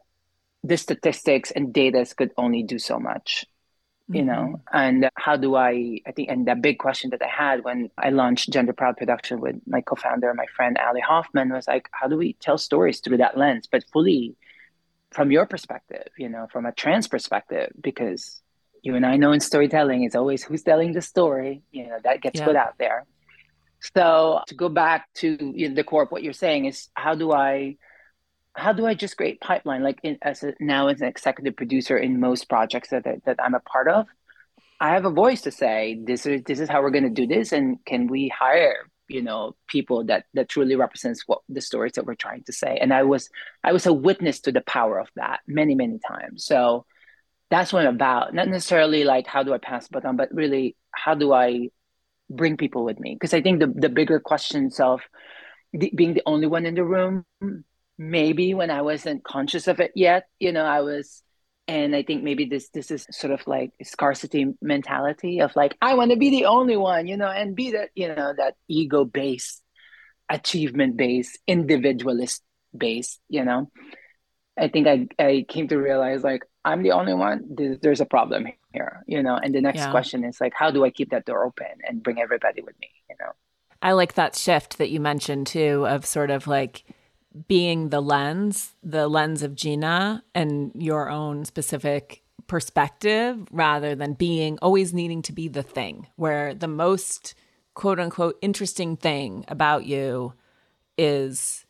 the statistics and data could only do so much you know mm-hmm. and how do i i think and that big question that i had when i launched gender proud production with my co-founder my friend ali hoffman was like how do we tell stories through that lens but fully from your perspective you know from a trans perspective because you and i know in storytelling it's always who's telling the story you know that gets yeah. put out there so to go back to you know, the core of what you're saying is how do i how do I just create pipeline? Like in, as a, now as an executive producer in most projects that, that, I'm a part of, I have a voice to say this is this is how we're going to do this, and can we hire you know people that that truly represents what the stories that we're trying to say? And I was I was a witness to the power of that many many times. So that's what I'm about. Not necessarily like how do I pass the baton, but really how do I bring people with me? Because I think the the bigger questions of the, being the only one in the room maybe when I wasn't conscious of it yet, you know, I was and I think maybe this this is sort of like scarcity mentality of like I want to be the only one, you know, and be that, you know, that ego based, achievement based, individualist based, you know. I think I I came to realize like I'm the only one. There's, there's a problem here, you know. And the next yeah. question is like, how do I keep that door open and bring everybody with me, you know? I like that shift that you mentioned too of sort of like being the lens, the lens of Geena and your own specific perspective rather than being always needing to be the thing where the most quote unquote interesting thing about you is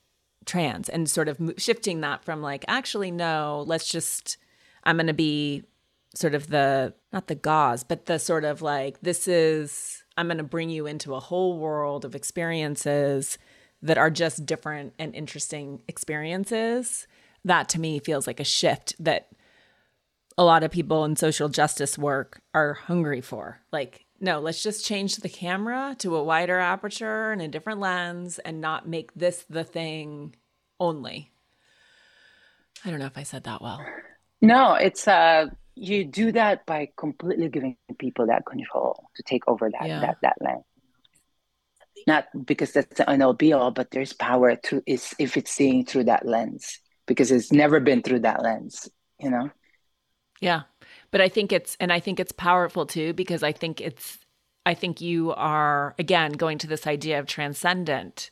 trans and sort of shifting that from like actually no let's just i'm going to be sort of the not the gauze but the sort of like this is i'm going to bring you into a whole world of experiences that are just different and interesting experiences that to me feels like a shift that a lot of people in social justice work are hungry for. Like, no, let's just change the camera to a wider aperture and a different lens and not make this the thing only. I don't know if I said that well. No, it's uh you do that by completely giving people that control to take over that yeah. that that lens. Not because that's the end all be all, but there's power through is if it's seeing through that lens because it's never been through that lens, you know. Yeah. But I think it's and I think it's powerful too because I think it's I think you are again going to this idea of transcendent.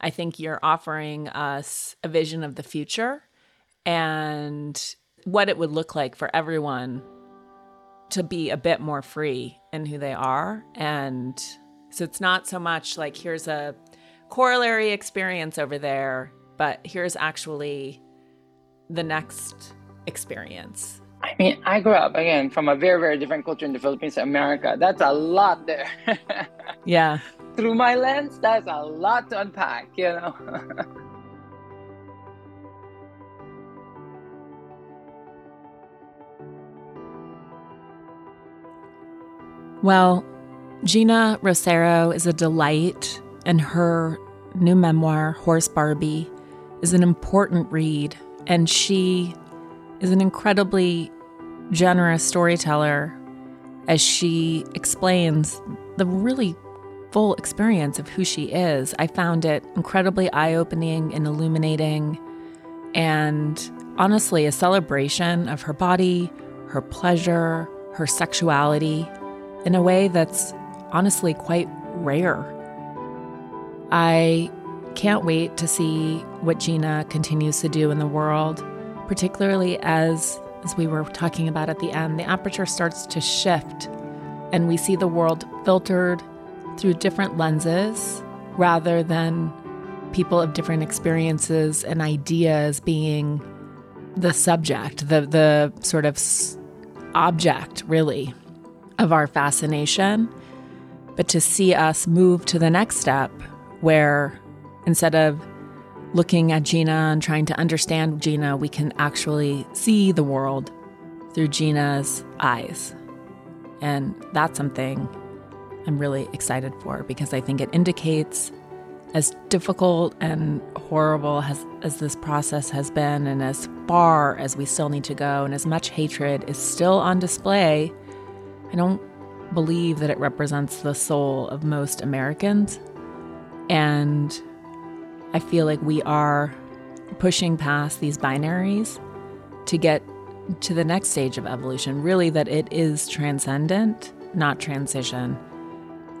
I think you're offering us a vision of the future and what it would look like for everyone to be a bit more free in who they are and so it's not so much like here's a corollary experience over there but here's actually the next experience I mean, I grew up again from a very, very different culture in the Philippines America. That's a lot there. yeah. Through my lens, that's a lot to unpack, you know. well, Geena Rocero is a delight, and her new memoir, Horse Barbie, is an important read. And she is an incredibly generous storyteller as she explains the really full experience of who she is. I found it incredibly eye opening and illuminating, and honestly, a celebration of her body, her pleasure, her sexuality in a way that's honestly quite rare. I can't wait to see what Geena continues to do in the world particularly as as we were talking about at the end, the aperture starts to shift and we see the world filtered through different lenses rather than people of different experiences and ideas being the subject, the the sort of object really of our fascination, but to see us move to the next step where instead of looking at Geena and trying to understand Geena, we can actually see the world through Geena's eyes. And that's something I'm really excited for because I think it indicates as difficult and horrible as, as this process has been, and as far as we still need to go, and as much hatred is still on display, I don't believe that it represents the soul of most Americans. And I feel like we are pushing past these binaries to get to the next stage of evolution, really, that it is transcendent, not transition.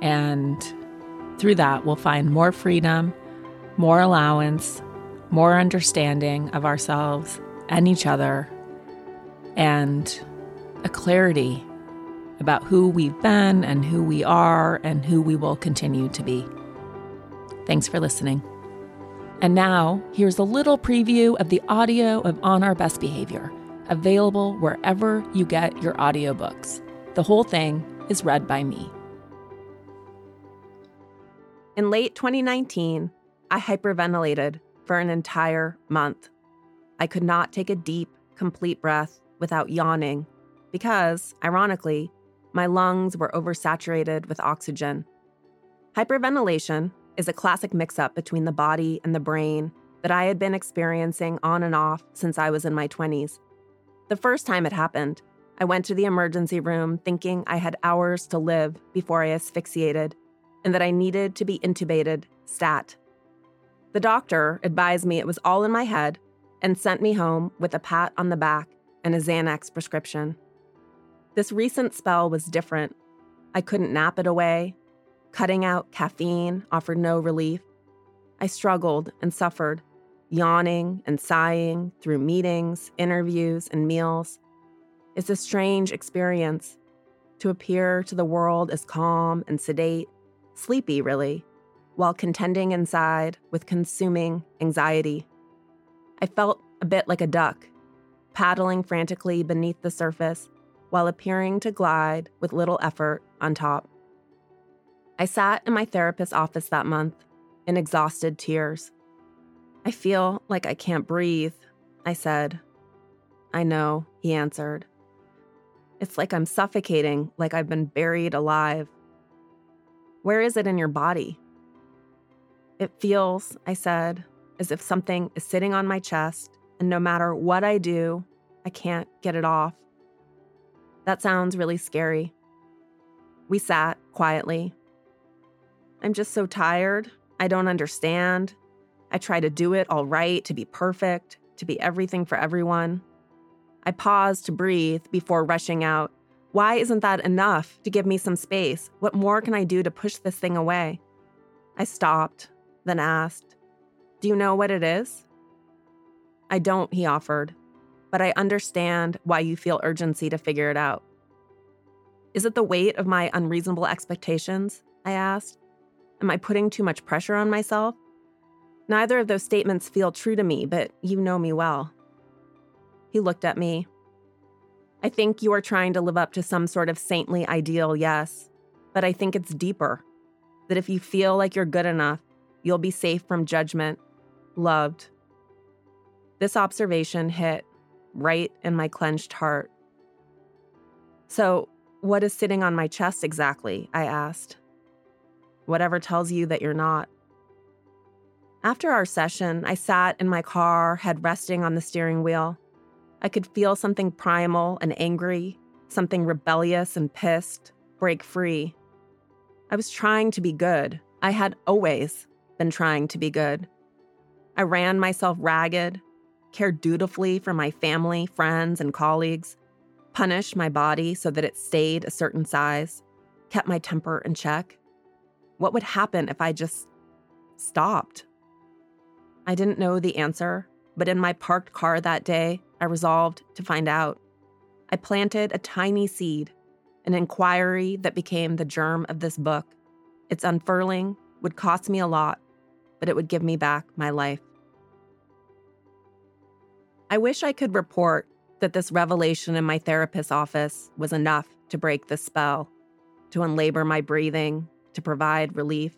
And through that, we'll find more freedom, more allowance, more understanding of ourselves and each other, and a clarity about who we've been and who we are and who we will continue to be. Thanks for listening. And now, here's a little preview of the audio of On Our Best Behavior, available wherever you get your audiobooks. The whole thing is read by me. In late 2019, I hyperventilated for an entire month. I could not take a deep, complete breath without yawning because, ironically, my lungs were oversaturated with oxygen. Hyperventilation is a classic mix up between the body and the brain that I had been experiencing on and off since I was in my 20s. The first time it happened, I went to the emergency room thinking I had hours to live before I asphyxiated and that I needed to be intubated stat. The doctor advised me it was all in my head and sent me home with a pat on the back and a Xanax prescription. This recent spell was different. I couldn't nap it away Cutting out caffeine offered no relief. I struggled and suffered, yawning and sighing through meetings, interviews, and meals. It's a strange experience to appear to the world as calm and sedate, sleepy, really, while contending inside with consuming anxiety. I felt a bit like a duck, paddling frantically beneath the surface while appearing to glide with little effort on top. I sat in my therapist's office that month in exhausted tears. I feel like I can't breathe. I said. I know, he answered. It's like I'm suffocating, like I've been buried alive. Where is it in your body? It feels, I said, as if something is sitting on my chest, and no matter what I do, I can't get it off. That sounds really scary. We sat quietly. I'm just so tired. I don't understand. I try to do it all right, to be perfect, to be everything for everyone. I pause to breathe before rushing out. Why isn't that enough to give me some space? What more can I do to push this thing away? I stopped, then asked, Do you know what it is? I don't, he offered, but I understand why you feel urgency to figure it out. Is it the weight of my unreasonable expectations? I asked. Am I putting too much pressure on myself? Neither of those statements feel true to me, but you know me well. He looked at me. I think you are trying to live up to some sort of saintly ideal, yes, but I think it's deeper. That if you feel like you're good enough, you'll be safe from judgment, loved. This observation hit right in my clenched heart. So, what is sitting on my chest exactly? I asked. Whatever tells you that you're not. After our session, I sat in my car, head resting on the steering wheel. I could feel something primal and angry, something rebellious and pissed, break free. I was trying to be good. I had always been trying to be good. I ran myself ragged, cared dutifully for my family, friends, and colleagues, punished my body so that it stayed a certain size, kept my temper in check. What would happen if I just stopped? I didn't know the answer, but in my parked car that day, I resolved to find out. I planted a tiny seed, an inquiry that became the germ of this book. Its unfurling would cost me a lot, but it would give me back my life. I wish I could report that this revelation in my therapist's office was enough to break the spell, to unlabor my breathing, to provide relief.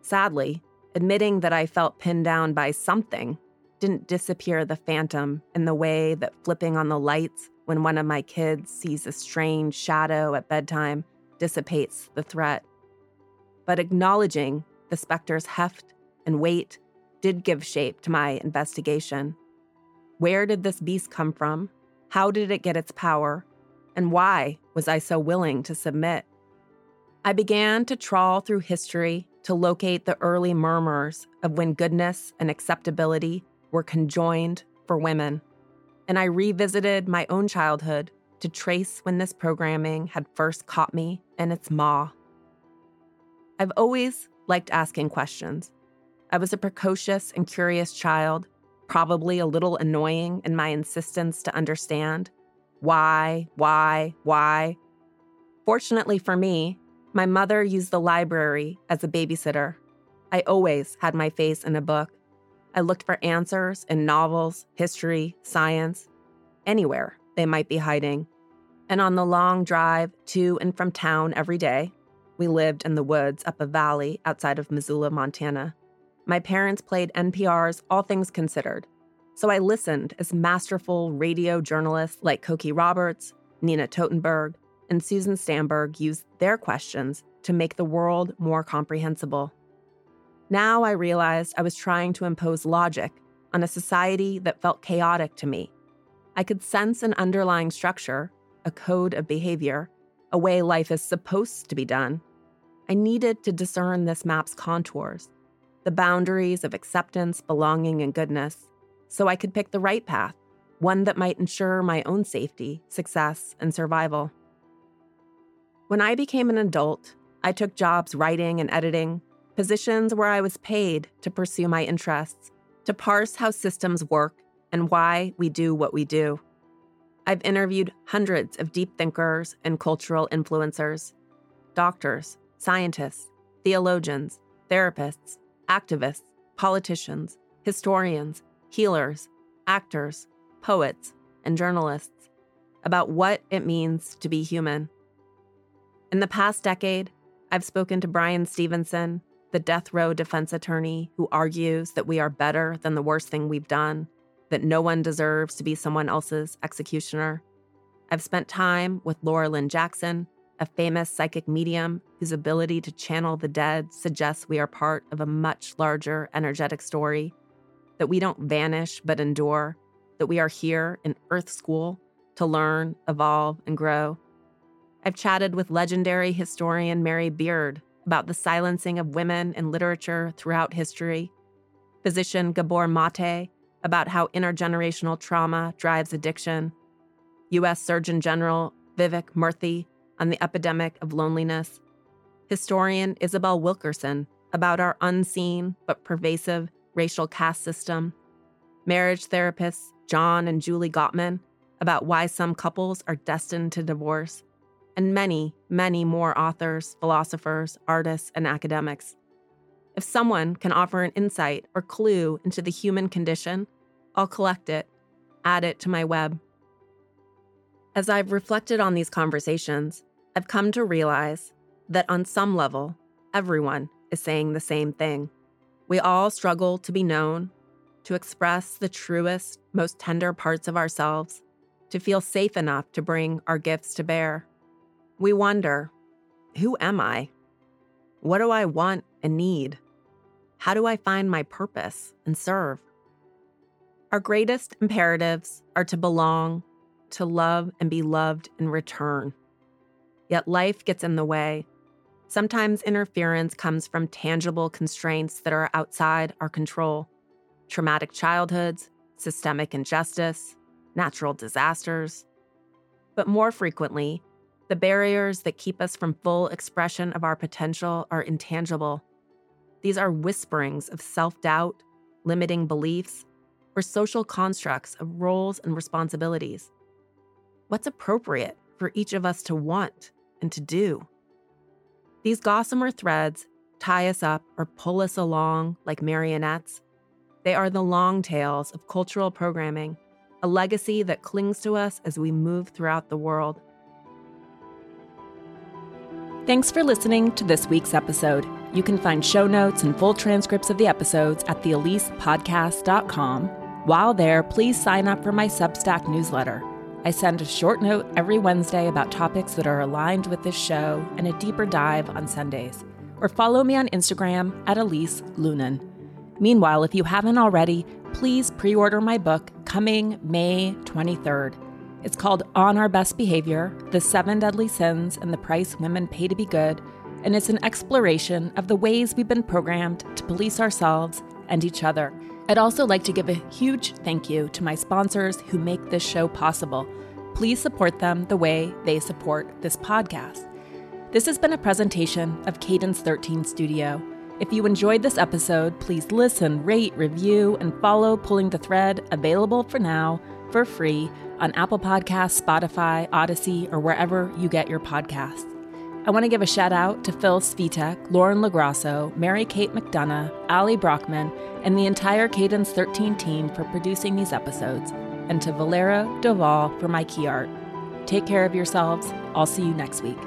Sadly, Admitting that I felt pinned down by something didn't disappear the phantom in the way that flipping on the lights when one of my kids sees a strange shadow at bedtime dissipates the threat. But acknowledging the specter's heft and weight did give shape to my investigation. Where did this beast come from? How did it get its power? And why was I so willing to submit? I began to trawl through history to locate the early murmurs of when goodness and acceptability were conjoined for women. And I revisited my own childhood to trace when this programming had first caught me in its maw. I've always liked asking questions. I was a precocious and curious child, probably a little annoying in my insistence to understand. Why, why, why? Fortunately for me, my mother used the library as a babysitter. I always had my face in a book. I looked for answers in novels, history, science, anywhere they might be hiding. And on the long drive to and from town every day, we lived in the woods up a valley outside of Missoula, Montana. My parents played NPR's All Things Considered, so I listened as masterful radio journalists like Cokie Roberts, Nina Totenberg, and Susan Stamberg used their questions to make the world more comprehensible. Now I realized I was trying to impose logic on a society that felt chaotic to me. I could sense an underlying structure, a code of behavior, a way life is supposed to be done. I needed to discern this map's contours, the boundaries of acceptance, belonging, and goodness, so I could pick the right path, one that might ensure my own safety, success, and survival. When I became an adult, I took jobs writing and editing, positions where I was paid to pursue my interests, to parse how systems work and why we do what we do. I've interviewed hundreds of deep thinkers and cultural influencers, doctors, scientists, theologians, therapists, activists, politicians, historians, healers, actors, poets, and journalists about what it means to be human. In the past decade, I've spoken to Bryan Stevenson, the death row defense attorney who argues that we are better than the worst thing we've done, that no one deserves to be someone else's executioner. I've spent time with Laura Lynne Jackson, a famous psychic medium whose ability to channel the dead suggests we are part of a much larger energetic story, that we don't vanish but endure, that we are here in Earth School to learn, evolve, and grow. I've chatted with legendary historian Mary Beard about the silencing of women in literature throughout history, physician Gabor Mate about how intergenerational trauma drives addiction, U.S. Surgeon General Vivek Murthy on the epidemic of loneliness, historian Isabel Wilkerson about our unseen but pervasive racial caste system, marriage therapists John and Julie Gottman about why some couples are destined to divorce, and many, many more authors, philosophers, artists, and academics. If someone can offer an insight or clue into the human condition, I'll collect it, add it to my web. As I've reflected on these conversations, I've come to realize that on some level, everyone is saying the same thing. We all struggle to be known, to express the truest, most tender parts of ourselves, to feel safe enough to bring our gifts to bear. We wonder who am I? What do I want and need? How do I find my purpose and serve? Our greatest imperatives are to belong, to love and be loved in return. Yet life gets in the way. Sometimes interference comes from tangible constraints that are outside our control traumatic childhoods, systemic injustice, natural disasters. But more frequently, the barriers that keep us from full expression of our potential are intangible. These are whisperings of self doubt, limiting beliefs, or social constructs of roles and responsibilities. What's appropriate for each of us to want and to do? These gossamer threads tie us up or pull us along like marionettes. They are the long tails of cultural programming, a legacy that clings to us as we move throughout the world. Thanks for listening to this week's episode. You can find show notes and full transcripts of the episodes at theelisepodcast.com. While there, please sign up for my Substack newsletter. I send a short note every Wednesday about topics that are aligned with this show and a deeper dive on Sundays. Or follow me on Instagram at Elise Loehnen. Meanwhile, if you haven't already, please pre order my book coming May 23rd. It's called On Our Best Behavior The Seven Deadly Sins and the Price Women Pay to Be Good, and it's an exploration of the ways we've been programmed to police ourselves and each other. I'd also like to give a huge thank you to my sponsors who make this show possible. Please support them the way they support this podcast. This has been a presentation of Cadence 13 Studio. If you enjoyed this episode, please listen, rate, review, and follow Pulling the Thread, available for now for free on Apple Podcasts, Spotify, Audacy, or wherever you get your podcasts. I want to give a shout out to Phil Svitek, Lauren LaGrasso, Mary Kate McDonough, Ali Brockman, and the entire Cadence 13 team for producing these episodes, and to Valera Doval for my key art. Take care of yourselves. I'll see you next week.